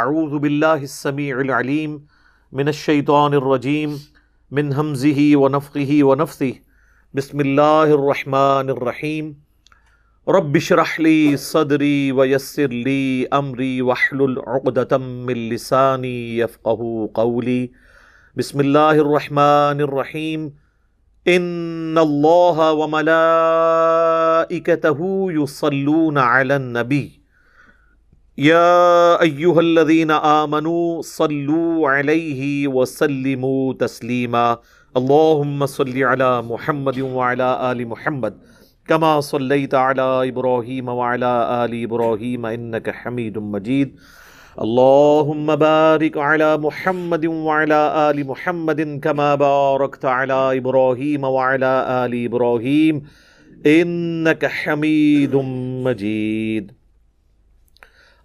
اعوذ باللہ السمیع العلیم من الشیطان الرجیم من حمزه ونفقه ونفثه بسم اللہ الرحمن الرحیم رب اشرح لی صدری ویسر لی امری واحلل عقدة من لسانی يفقه قولی بسم اللہ الرحمن الرحیم ان اللہ وملائکته يصلون علی النبی یا ایوہ الذین آمنوا صلو علیہ وسلموا تسلیما اللہم صلی علی محمد وعلی آل محمد کما صلیت علی ابراہیم وعلی آل ابراہیم انکا حمید مجید اللہم بارک علی محمد وعلی آل محمد کما بارکت علی ابراہیم وعلی آل ابراہیم انکا حمید مجید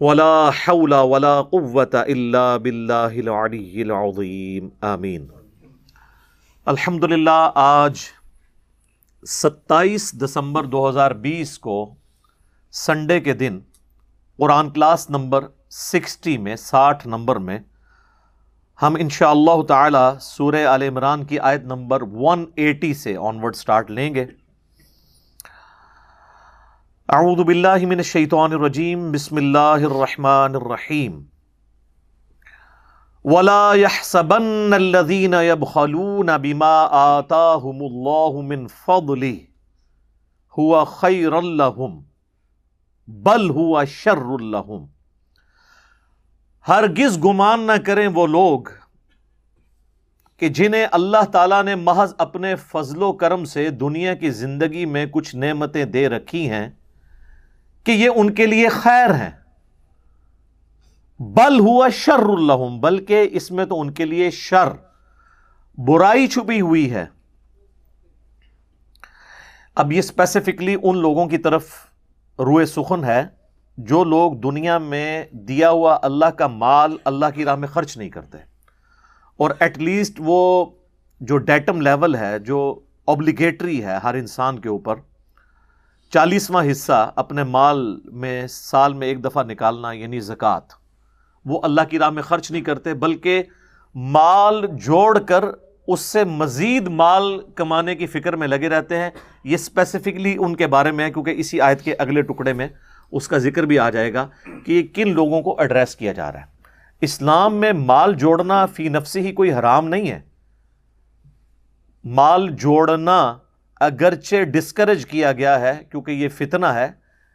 ولا حول ولا قوة الا باللہ العلی العظیم آمین. الحمدللہ، آج ستائیس دسمبر دو ہزار بیس کو سنڈے کے دن قرآن کلاس نمبر سکسٹی میں، ساٹھ نمبر میں ہم انشاءاللہ اللہ تعالی سورہ آل عمران کی آیت نمبر ون ایٹی سے آنورڈ سٹارٹ لیں گے۔ اعوذ باللہ من الشیطان الرجیم، بسم اللہ الرحمن الرحیم. ولا يحسبن الذين يبخلون بما آتاهم الله من فضله هو خير لهم، بل هو شر لهم. ہرگز گمان نہ کریں وہ لوگ کہ جنہیں اللہ تعالیٰ نے محض اپنے فضل و کرم سے دنیا کی زندگی میں کچھ نعمتیں دے رکھی ہیں کہ یہ ان کے لیے خیر ہے۔ بل ہوا شر الحم بلکہ اس میں تو ان کے لیے شر، برائی چھپی ہوئی ہے۔ اب یہ اسپیسیفکلی ان لوگوں کی طرف روئے سخن ہے جو لوگ دنیا میں دیا ہوا اللہ کا مال، اللہ کی راہ میں خرچ نہیں کرتے۔ اور ایٹ لیسٹ وہ جو ڈیٹم لیول ہے، جو اوبلیگیٹری ہے ہر انسان کے اوپر چالیسواں حصہ اپنے مال میں سال میں ایک دفعہ نکالنا یعنی زکوٰۃ۔ وہ اللہ کی راہ میں خرچ نہیں کرتے، بلکہ مال جوڑ کر اس سے مزید مال کمانے کی فکر میں لگے رہتے ہیں۔ یہ اسپیسیفکلی ان کے بارے میں ہے، کیونکہ اسی آیت کے اگلے ٹکڑے میں اس کا ذکر بھی آ جائے گا کہ یہ کن لوگوں کو ایڈریس کیا جا رہا ہے۔ اسلام میں مال جوڑنا فی نفسی ہی کوئی حرام نہیں ہے۔ مال جوڑنا اگرچہ ڈسکریج کیا گیا ہے کیونکہ یہ فتنہ ہے،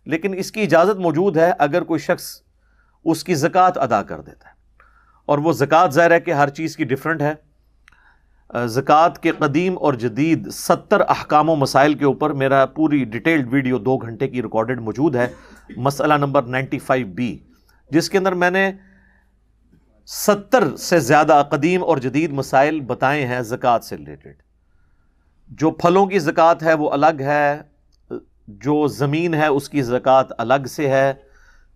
لیکن اس کی اجازت موجود ہے اگر کوئی شخص اس کی زکوٰۃ ادا کر دیتا ہے۔ اور وہ زکوٰۃ ظاہر ہے کہ ہر چیز کی ڈفرینٹ ہے۔ زکوٰۃ کے قدیم اور جدید ستر احکام و مسائل کے اوپر میرا پوری ڈیٹیلڈ ویڈیو دو گھنٹے کی ریکارڈڈ موجود ہے، مسئلہ نمبر نائنٹی فائیو بی، جس کے اندر میں نے ستر سے زیادہ قدیم اور جدید مسائل بتائے ہیں زکوٰۃ سے ریلیٹڈ جو پھلوں کی زکوٰۃ ہے وہ الگ ہے، جو زمین ہے اس کی زکوٰۃ الگ سے ہے۔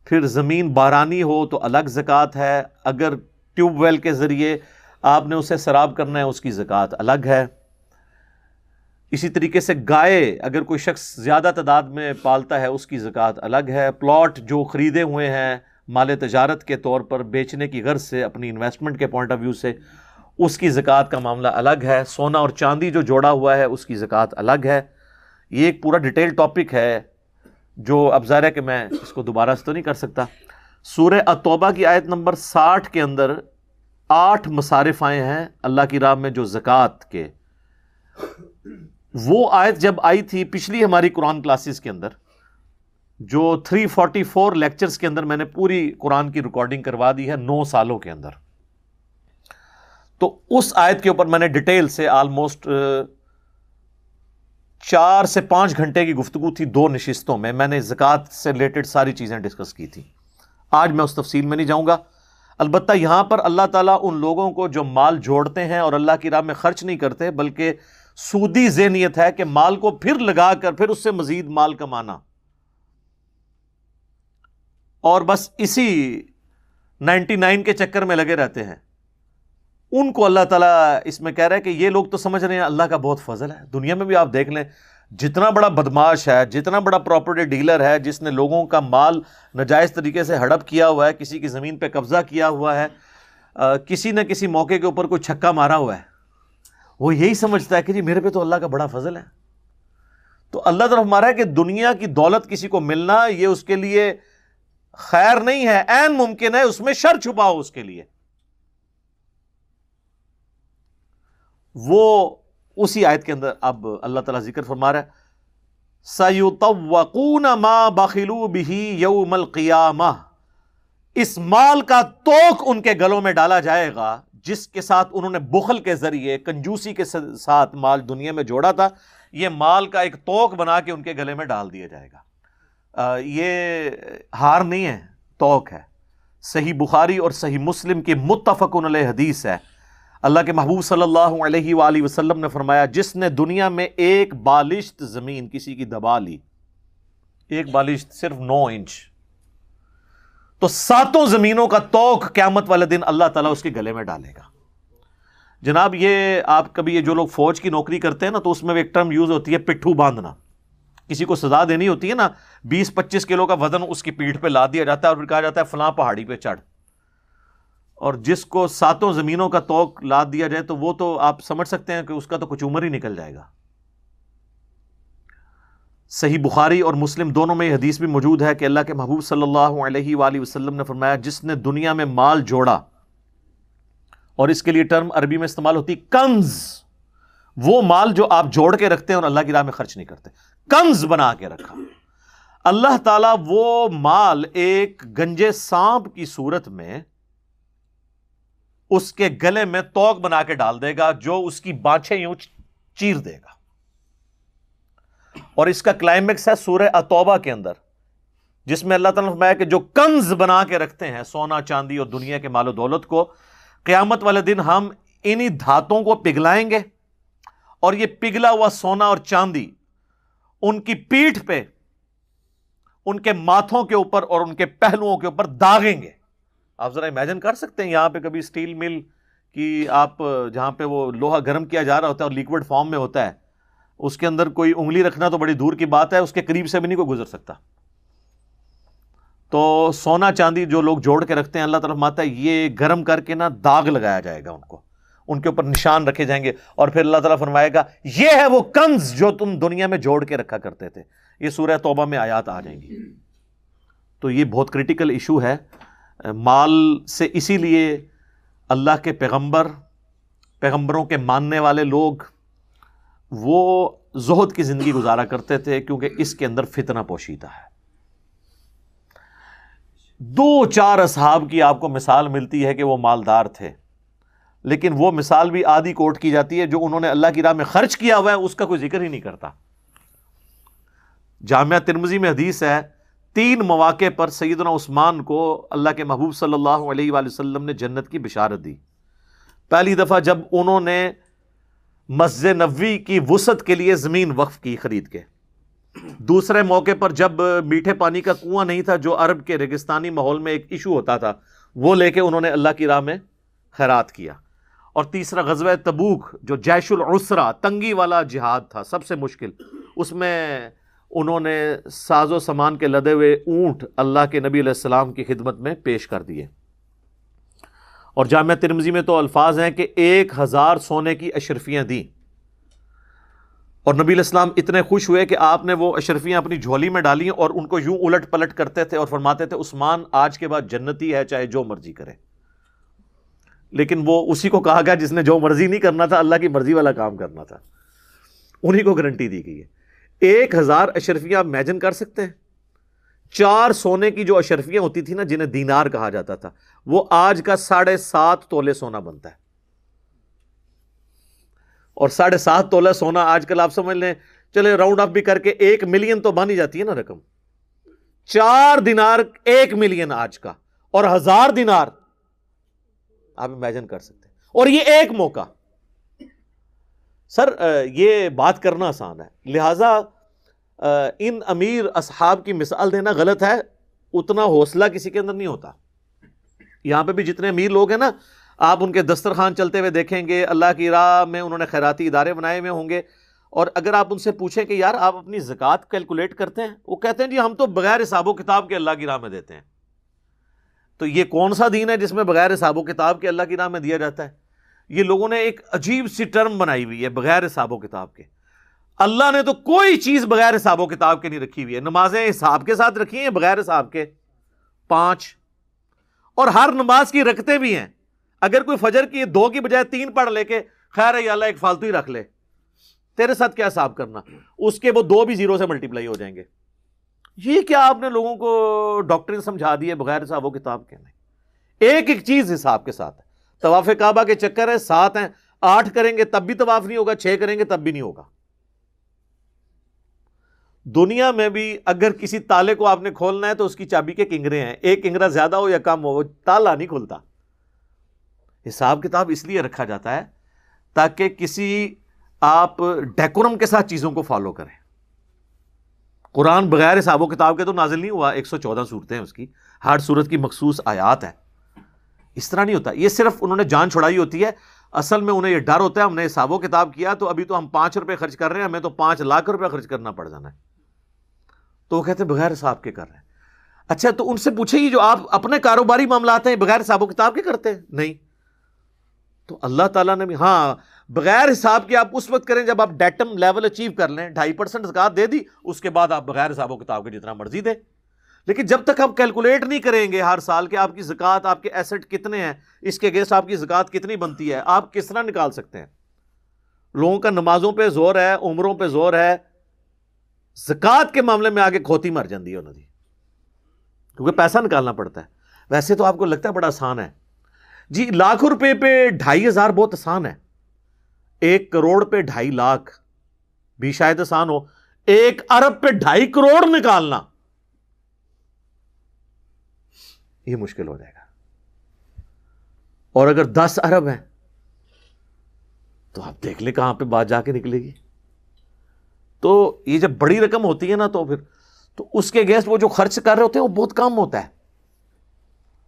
پھر زمین بارانی ہو تو الگ زکوٰۃ ہے۔ اگر ٹیوب ویل کے ذریعے آپ نے اسے سراب کرنا ہے، اس کی زکوٰۃ الگ ہے۔ اسی طریقے سے گائے، اگر کوئی شخص زیادہ تعداد میں پالتا ہے، اس کی زکوٰۃ الگ ہے۔ پلاٹ جو خریدے ہوئے ہیں مال تجارت کے طور پر بیچنے کی غرض سے، اپنی انویسٹمنٹ کے پوائنٹ آف ویو سے اس کی زکوٰۃ کا معاملہ الگ ہے، سونا اور چاندی جو جوڑا ہوا ہے، اس کی زکوٰۃ الگ ہے۔ یہ ایک پورا ڈیٹیل ٹاپک ہے جو اب ظاہر ہے کہ میں اس کو دوبارہ سے تو نہیں کر سکتا۔ سورہ اتوبہ کی آیت نمبر ساٹھ کے اندر آٹھ مصارف آئے ہیں اللہ کی راہ میں جو زکوٰۃ کے۔ وہ آیت جب آئی تھی پچھلی ہماری قرآن کلاسز کے اندر، جو 344 لیکچرز کے اندر میں نے پوری قرآن کی ریکارڈنگ کروا دی ہے نو سالوں کے اندر۔ تو اس آیت کے اوپر میں نے ڈیٹیل سے آلموسٹ چار سے پانچ گھنٹے کی گفتگو تھی دو نشستوں میں میں نے زکوٰۃ سے ریلیٹڈ ساری چیزیں ڈسکس کی تھی آج میں اس تفصیل میں نہیں جاؤں گا۔ البتہ یہاں پر اللہ تعالیٰ ان لوگوں کو جو مال جوڑتے ہیں اور اللہ کی راہ میں خرچ نہیں کرتے، بلکہ سودی ذہنیت ہے کہ مال کو پھر لگا کر پھر اس سے مزید مال کمانا۔ اور بس اسی نائنٹی نائن کے چکر میں لگے رہتے ہیں۔ ان کو اللہ تعالیٰ اس میں کہہ رہا ہے کہ یہ لوگ تو سمجھ رہے ہیں اللہ کا بہت فضل ہے۔ دنیا میں بھی آپ دیکھ لیں، جتنا بڑا بدماش ہے، جتنا بڑا پراپرٹی ڈیلر ہے، جس نے لوگوں کا مال نجائز طریقے سے ہڑپ کیا ہوا ہے، کسی کی زمین پہ قبضہ کیا ہوا ہے کسی نہ کسی موقع کے اوپر کوئی چھکا مارا ہوا ہے۔ وہ یہی سمجھتا ہے کہ جی میرے پہ تو اللہ کا بڑا فضل ہے۔ تو اللہ طرف ہمارا ہے کہ دنیا کی دولت کسی کو ملنا، یہ اس کے لیے خیر نہیں ہے این ممکن ہے، اس میں شر چھپا ہو اس کے لیے۔ وہ اسی آیت کے اندر اب اللہ تعالیٰ ذکر فرما رہا ہے۔ سیوتوقون ما بخلو بھی یوم القیامہ اس مال کا توک ان کے گلوں میں ڈالا جائے گا جس کے ساتھ انہوں نے بخل کے ذریعے کنجوسی کے ساتھ مال دنیا میں جوڑا تھا، یہ مال کا ایک توک بنا کے ان کے گلے میں ڈال دیا جائے گا۔ یہ ہار نہیں ہے، توک ہے۔ صحیح بخاری اور صحیح مسلم کی متفق علیہ حدیث ہے۔ اللہ کے محبوب صلی اللہ علیہ وآلہ وسلم نے فرمایا، جس نے دنیا میں ایک بالشت زمین کسی کی دبا لی، ایک بالشت صرف نو انچ، تو ساتوں زمینوں کا توق قیامت والے دن اللہ تعالیٰ اس کے گلے میں ڈالے گا۔ جناب، یہ آپ کبھی یہ جو لوگ فوج کی نوکری کرتے ہیں نا، تو اس میں ایک ٹرم یوز ہوتی ہے، پٹھو باندھنا۔ کسی کو سزا دینی ہوتی ہے نا، بیس پچیس کلو کا وزن اس کی پیٹھ پہ لا دیا جاتا ہے اور پھر کہا جاتا ہے، فلاں پہاڑی پہ چڑھ۔ اور جس کو ساتوں زمینوں کا توق لاد دیا جائے تو وہ تو آپ سمجھ سکتے ہیں کہ اس کا تو کچھ عمر ہی نکل جائے گا۔ صحیح بخاری اور مسلم دونوں میں یہ حدیث بھی موجود ہے کہ اللہ کے محبوب صلی اللہ علیہ وآلہ وسلم نے فرمایا، جس نے دنیا میں مال جوڑا اور اس کے لیے ٹرم عربی میں استعمال ہوتی، کنز۔ وہ مال جو آپ جوڑ کے رکھتے ہیں اور اللہ کی راہ میں خرچ نہیں کرتے۔ کنز بنا کے رکھا۔ اللہ تعالیٰ وہ مال ایک گنجے سانپ کی صورت میں اس کے گلے میں توک بنا کے ڈال دے گا، جو اس کی بانچیں یوں چیر دے گا۔ اور اس کا کلائمیکس ہے سورہ اتوبہ کے اندر، جس میں اللہ تعالیٰ کہ جو کنز بنا کے رکھتے ہیں سونا، چاندی اور دنیا کے مال و دولت کو، قیامت والے دن ہم انہی دھاتوں کو پگھلائیں گے۔ اور یہ پگھلا ہوا سونا اور چاندی ان کی پیٹھ پہ، ان کے ماتھوں کے اوپر اور ان کے پہلوؤں کے اوپر داغیں گے۔ آپ ذرا امیجن کر سکتے ہیں یہاں پہ کبھی اسٹیل مل کی آپ، جہاں پہ وہ لوہا گرم کیا جا رہا ہوتا ہے اور لیکوڈ فارم میں ہوتا ہے، اس کے اندر کوئی انگلی رکھنا تو بڑی دور کی بات ہے، اس کے قریب سے بھی نہیں کوئی گزر سکتا۔ تو سونا چاندی جو لوگ جوڑ کے رکھتے ہیں، اللہ طرف ماتا ہے، یہ گرم کر کے نا داغ لگایا جائے گا ان کو۔ ان کے اوپر نشان رکھے جائیں گے۔ اور پھر اللہ تعالیٰ فرمائے گا، یہ ہے وہ کنز جو تم دنیا میں جوڑ کے رکھا کرتے تھے۔ یہ سورہ توبہ میں آیات آ جائیں گی۔ تو یہ بہت کریٹیکل ایشو ہے۔ مال سے اسی لیے اللہ کے پیغمبر، پیغمبروں کے ماننے والے لوگ وہ زہد کی زندگی گزارا کرتے تھے کیونکہ اس کے اندر فتنہ پوشیدہ ہے۔ دو چار اصحاب کی آپ کو مثال ملتی ہے کہ وہ مالدار تھے، لیکن وہ مثال بھی آدھی کوٹ کی جاتی ہے جو انہوں نے اللہ کی راہ میں خرچ کیا ہوا ہے، اس کا کوئی ذکر ہی نہیں کرتا۔ جامعہ ترمزی میں حدیث ہے تین مواقع پر سیدنا عثمان کو اللہ کے محبوب صلی اللہ علیہ وآلہ وسلم نے جنت کی بشارت دی۔ پہلی دفعہ جب انہوں نے مسجد نبوی کی وسعت کے لیے زمین وقف کی خرید کے۔ دوسرے موقع پر جب میٹھے پانی کا کنواں نہیں تھا جو عرب کے ریگستانی ماحول میں ایک ایشو ہوتا تھا، وہ لے کے انہوں نے اللہ کی راہ میں خیرات کیا۔ اور تیسرا غزوہ تبوک، جو جیش العسرا، تنگی والا جہاد تھا، سب سے مشکل۔ اس میں انہوں نے ساز و سامان کے لدے ہوئے اونٹ اللہ کے نبی علیہ السلام کی خدمت میں پیش کر دیے۔ اور جامعہ ترمزی میں تو الفاظ ہیں کہ ایک ہزار سونے کی اشرفیاں دیں۔ اور نبی الاسلام اتنے خوش ہوئے کہ آپ نے وہ اشرفیاں اپنی جھولی میں ڈالی اور ان کو یوں الٹ پلٹ کرتے تھے اور فرماتے تھے، عثمان، آج کے بعد جنتی ہے، چاہے جو مرضی کرے۔ لیکن وہ اسی کو کہا گیا جس نے جو مرضی نہیں کرنا تھا، اللہ کی مرضی والا کام کرنا تھا۔ انہی کو گارنٹی دی گئی ہے۔ ایک ہزار اشرفیاں آپ امیجن کر سکتے ہیں۔ چار سونے کی جو اشرفیاں ہوتی تھی نا، جنہیں دینار کہا جاتا تھا، وہ آج کا ساڑھے سات تولے سونا بنتا ہے۔ اور ساڑھے سات تولہ سونا آج کل آپ سمجھ لیں چلے راؤنڈ اپ بھی کر کے ایک ملین تو بانی جاتی ہے نا رقم۔ چار دینار ایک ملین آج کا، اور ہزار دینار آپ امیجن کر سکتے ہیں۔ اور یہ ایک موقع۔ سر یہ بات کرنا آسان ہے۔ لہذا ان امیر اصحاب کی مثال دینا غلط ہے۔ اتنا حوصلہ کسی کے اندر نہیں ہوتا۔ یہاں پہ بھی جتنے امیر لوگ ہیں نا، آپ ان کے دسترخوان چلتے ہوئے دیکھیں گے، اللہ کی راہ میں انہوں نے خیراتی ادارے بنائے ہوئے ہوں گے۔ اور اگر آپ ان سے پوچھیں کہ یار، آپ اپنی زکوٰۃ کیلکولیٹ کرتے ہیں؟ وہ کہتے ہیں جی ہم تو بغیر حساب و کتاب کے اللہ کی راہ میں دیتے ہیں۔ تو یہ کون سا دین ہے جس میں بغیر حساب و کتاب کے اللہ کی راہ میں دیا جاتا ہے؟ یہ لوگوں نے ایک عجیب سی ٹرم بنائی ہوئی ہے، بغیر حساب و کتاب کے۔ اللہ نے تو کوئی چیز بغیر حساب و کتاب کے نہیں رکھی ہوئی ہے۔ نمازیں حساب کے ساتھ رکھی ہیں بغیر حساب کے؟ پانچ۔ اور ہر نماز کی رکھتے بھی ہیں۔ اگر کوئی فجر کی دو کی بجائے تین پڑھ لے کے خیر ہے اللہ ایک فالتو ہی رکھ لے۔ تیرے ساتھ کیا حساب کرنا؟ اس کے وہ دو بھی زیرو سے ملٹیپلائی ہو جائیں گے۔ یہ کیا آپ نے لوگوں کو ڈاکٹر سمجھا دیے بغیر حساب و کتاب کے؟ نہیں۔ ایک ایک چیز حساب کے ساتھ ہے۔ طواف کعبہ کے چکر ہے سات ہیں، آٹھ کریں گے تب بھی طواف نہیں ہوگا، چھ کریں گے تب بھی نہیں ہوگا۔ دنیا میں بھی اگر کسی تالے کو آپ نے کھولنا ہے تو اس کی چابی کے کنگرے ہیں۔ ایک کنگرا زیادہ ہو یا کم ہو، وہ تالا نہیں کھلتا۔ حساب کتاب اس لیے رکھا جاتا ہے تاکہ کسی آپ ڈیکورم کے ساتھ چیزوں کو فالو کریں۔ قرآن بغیر حساب و کتاب کے تو نازل نہیں ہوا، ایک سو چودہ صورتیں اس کی۔ ہر صورت کی مخصوص آیات ہے اس طرح نہیں ہوتا۔ یہ صرف انہوں نے جان چھڑائی ہوتی ہے۔ اصل میں انہیں یہ ڈر ہوتا ہے، ہم نے حساب و کتاب کیا تو ابھی تو ہم پانچ روپے خرچ کر رہے ہیں، ہمیں تو پانچ لاکھ روپے خرچ کرنا پڑ جانا ہے۔ تو وہ کہتے ہیں، بغیر حساب کے کر رہے ہیں۔ اچھا تو ان سے پوچھے جو آپ اپنے کاروباری معاملات ہیں، بغیر حساب و کتاب کے کرتے ہیں؟ نہیں۔ تو اللہ تعالیٰ نے بھی ہاں بغیر حساب کے آپ اس وقت کریں جب آپ ڈیٹم لیول اچیو کر لیں، ڈھائی پرسینٹ زکات دے دی، اس کے بعد آپ بغیر حساب و کتاب کے جتنا مرضی دیں۔ لیکن جب تک آپ کیلکولیٹ نہیں کریں گے ہر سال کے آپ کی زکات آپ کے ایسٹ کتنے ہیں، اس کے گیس آپ کی زکات کتنی بنتی ہے، آپ کس طرح نکال سکتے ہیں؟ لوگوں کا نمازوں پہ زور ہے، عمروں پہ زور ہے زکات کے معاملے میں آگے کھوتی مر جاتی ہے انہوں نے۔ کیونکہ پیسہ نکالنا پڑتا ہے۔ ویسے تو آپ کو لگتا ہے بڑا آسان ہے۔ جی لاکھ روپے پہ ڈھائی ہزار بہت آسان ہے۔ ایک کروڑ پہ ڈھائی لاکھ، بھی شاید آسان ہو۔ ایک ارب پہ ڈھائی کروڑ نکالنا۔ یہ مشکل ہو جائے گا۔ اور اگر دس ارب ہیں، تو آپ دیکھ لیں کہاں پہ بات جا کے نکلے گی۔ تو یہ جب بڑی رقم ہوتی ہے نا، تو پھر، تو اس کے گیسٹ وہ جو خرچ کر رہے ہوتے ہیں، وہ بہت کم ہوتا ہے۔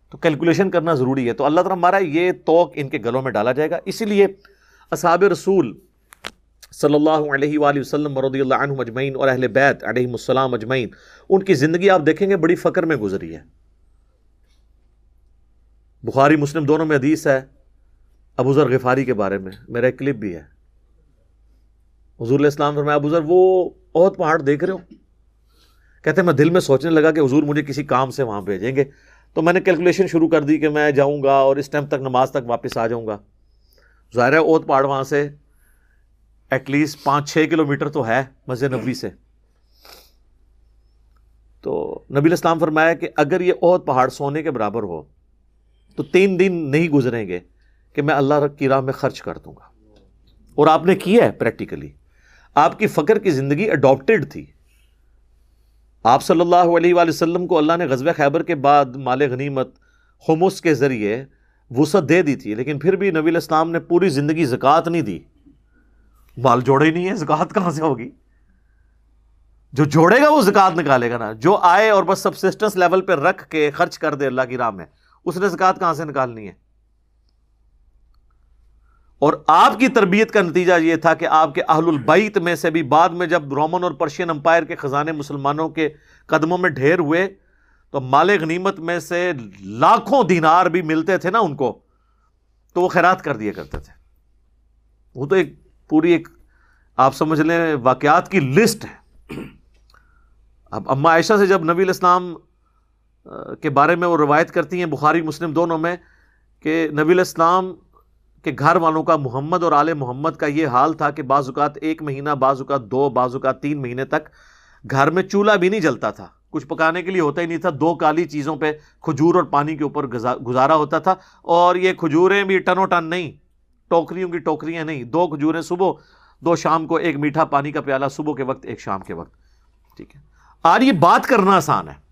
تو کیلکولیشن کرنا ضروری ہے۔ تو اللہ تعالیٰ ہمارا یہ توق ان کے گلوں میں ڈالا جائے گا۔ اسی لیے اصحاب رسول صلی اللہ علیہ وآلہ وسلم رضی اللہ عنہ مجمعین اور اہل بیت علیہ السلام مجمعین ان کی زندگی آپ دیکھیں گے، بڑی فقر میں گزری ہے۔ بخاری، مسلم دونوں میں حدیث ہے، ابو ذر غفاری کے بارے میں، میرا ایک کلپ بھی ہے۔ حضور علیہ السلام فرمایا، ابو ذر، وہ بہت پہاڑ دیکھ رہے ہو۔ کہتے ہیں، میں دل میں سوچنے لگا کہ حضور مجھے کسی کام سے وہاں بھیجیں گے۔ تو میں نے کیلکولیشن شروع کر دی کہ میں جاؤں گا اور اس ٹائم تک نماز تک واپس آ جاؤں گا۔ ظاہر ہے، اوت پہاڑ وہاں سے ایٹ لیسٹ پانچ، چھ کلو میٹر تو ہے مسجد نبی سے۔ تو نبی الاسلام فرمایا کہ اگر یہ اوت پہاڑ سونے کے برابر ہو تو تین دن نہیں گزریں گے کہ میں اللہ کی راہ میں خرچ کر دوں گا۔ اور آپ نے کیا ہے پریکٹیکلی آپ کی فقر کی زندگی اڈاپٹیڈ تھی۔ آپ صلی اللہ علیہ وآلہ وسلم کو اللہ نے غزوہ خیبر کے بعد مال غنیمت، خمس کے ذریعے وسعت دے دی تھی، لیکن پھر بھی نبی الاسلام نے پوری زندگی زکوٰۃ نہیں دی۔ مال جوڑے نہیں ہے زکوٰۃ کہاں سے ہوگی؟ جو جوڑے گا وہ زکوٰۃ نکالے گا نا۔ جو آئے اور بس سبسسٹنس لیول پہ رکھ کے خرچ کر دے اللہ کی راہ میں۔ اس نے زکوٰۃ کہاں سے نکالنی ہے؟ اور آپ کی تربیت کا نتیجہ یہ تھا کہ آپ کے اہل البیت میں سے بھی بعد میں جب رومن اور پرشین امپائر کے خزانے مسلمانوں کے قدموں میں ڈھیر ہوئے، تو مال غنیمت میں سے لاکھوں دینار بھی ملتے تھے نا ان کو، تو وہ خیرات کر دیا کرتے تھے۔ وہ تو ایک پوری ایک، آپ سمجھ لیں، واقعات کی لسٹ ہے۔ اب اما عائشہ سے جب نبی الاسلام کے بارے میں وہ روایت کرتی ہیں بخاری مسلم دونوں میں کہ نبی الاسلام کہ گھر والوں کا محمد اور آل محمد کا یہ حال تھا کہ بعض اوقات ایک مہینہ، بعض اوقات دو، بعض اوقات تین مہینے تک گھر میں چولہا بھی نہیں جلتا تھا۔ کچھ پکانے کے لیے ہوتا ہی نہیں تھا۔ دو کالی چیزوں پہ کھجور اور پانی کے اوپر گزارا ہوتا تھا اور یہ کھجوریں بھی ٹنو ٹن نہیں، ٹوکریوں کی ٹوکریاں نہیں۔ دو کھجوریں صبح، دو شام کو ایک میٹھا پانی کا پیالہ صبح کے وقت، ایک شام کے وقت۔ ٹھیک ہے۔ آج یہ بات کرنا آسان ہے۔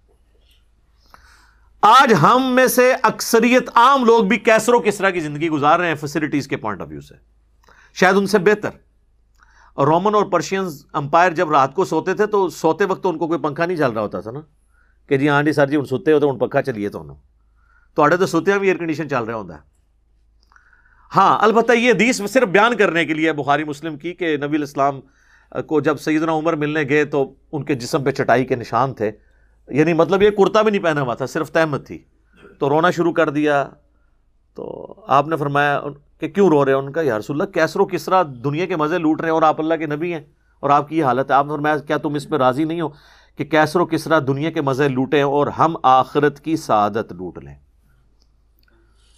آج ہم میں سے اکثریت عام لوگ بھی کیسروں کس طرح کی زندگی گزار رہے ہیں فیسلٹیز کے پوائنٹ آف ویو سے۔ شاید ان سے بہتر۔ اور رومن اور پرشینز امپائر جب رات کو سوتے تھے تو سوتے وقت ان کو کوئی پنکھا نہیں چل رہا ہوتا تھا نا؟ کہ جی ہاں جی سر جی ان سوتے ہوتے ان پنکھا چلیے تو انہوں۔ تو تو سوتے بھی ایئر کنڈیشن چل رہا ہوتا ہے۔ ہاں البتہ یہ حدیث صرف بیان کرنے کے لیے بخاری مسلم کی کہ نبی الاسلام کو جب سیدنا عمر ملنے گئے تو ان کے جسم پہ چٹائی کے نشان تھے۔ یعنی مطلب یہ کرتا بھی نہیں پہنا ہوا تھا، صرف تحمد تھی۔ تو رونا شروع کر دیا۔ تو آپ نے فرمایا کہ کیوں رو رہے ہیں ان کا، یا رسول اللہ کیسر و کس طرح دنیا کے مزے لوٹ رہے ہیں اور آپ اللہ کے نبی ہیں اور آپ کی یہ حالت ہے۔ آپ نے فرمایا، کیا تم اس پہ راضی نہیں ہو کہ کیسر و کس طرح دنیا کے مزے لوٹیں اور ہم آخرت کی سعادت لوٹ لیں؟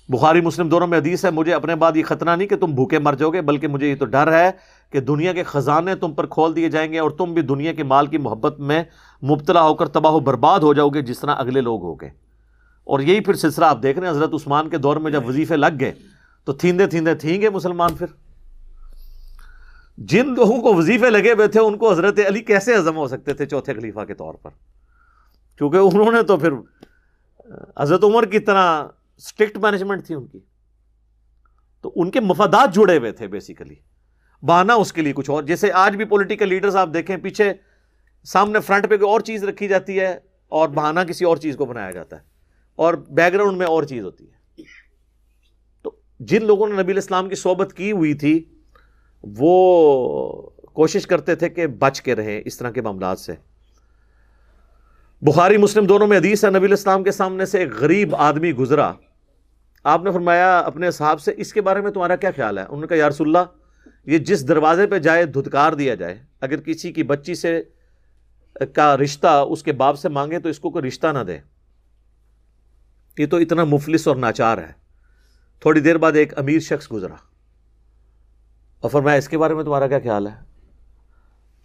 بخاری، مسلم، دونوں میں حدیث ہے، مجھے اپنے بعد یہ خطرہ نہیں کہ تم بھوکے مر جاؤ گے، بلکہ مجھے یہ تو ڈر ہے کہ دنیا کے خزانے تم پر کھول دیے جائیں گے اور تم بھی دنیا کے مال کی محبت میں مبتلا ہو کر تباہ و برباد ہو جاؤ گے جس طرح اگلے لوگ ہو گئے۔ اور یہی پھر سلسلہ آپ دیکھ رہے ہیں، حضرت عثمان کے دور میں جب وظیفے لگ گئے، تو تھیندے تھیندے تھیں گے مسلمان پھر۔ جن لوگوں کو وظیفے لگے ہوئے تھے، ان کو حضرت علی کیسے ہزم ہو سکتے تھے چوتھے خلیفہ کے طور پر؟ کیونکہ انہوں نے تو پھر، حضرت عمر کی طرح اسٹرکٹ مینجمنٹ تھی ان کی۔ تو ان کے مفادات جڑے ہوئے تھے بیسیکلی بہانا اس کے لیے کچھ اور۔ جیسے آج بھی پولیٹیکل لیڈرز آپ دیکھیں، پیچھے سامنے فرنٹ پہ کوئی اور چیز رکھی جاتی ہے اور بہانا کسی اور چیز کو بنایا جاتا ہے۔ اور بیک گراؤنڈ میں اور چیز ہوتی ہے۔ تو جن لوگوں نے نبی الاسلام کی صحبت کی ہوئی تھی، وہ کوشش کرتے تھے کہ بچ کے رہیں اس طرح کے معاملات سے۔ بخاری، مسلم دونوں میں حدیث ہے، نبی الاسلام کے سامنے سے ایک غریب آدمی گزرا۔ آپ نے فرمایا، اپنے صاحب سے، اس کے بارے میں تمہارا کیا خیال ہے؟ انہوں نے کہا، یا رسول اللہ یہ جس دروازے پہ جائے، دھتکار دیا جائے۔ اگر کسی کی بچی سے کا رشتہ اس کے باپ سے مانگے تو اس کو کوئی رشتہ نہ دے۔ یہ تو اتنا مفلس اور ناچار ہے۔ تھوڑی دیر بعد ایک امیر شخص گزرا۔ اور فرمایا، اس کے بارے میں تمہارا کیا خیال ہے؟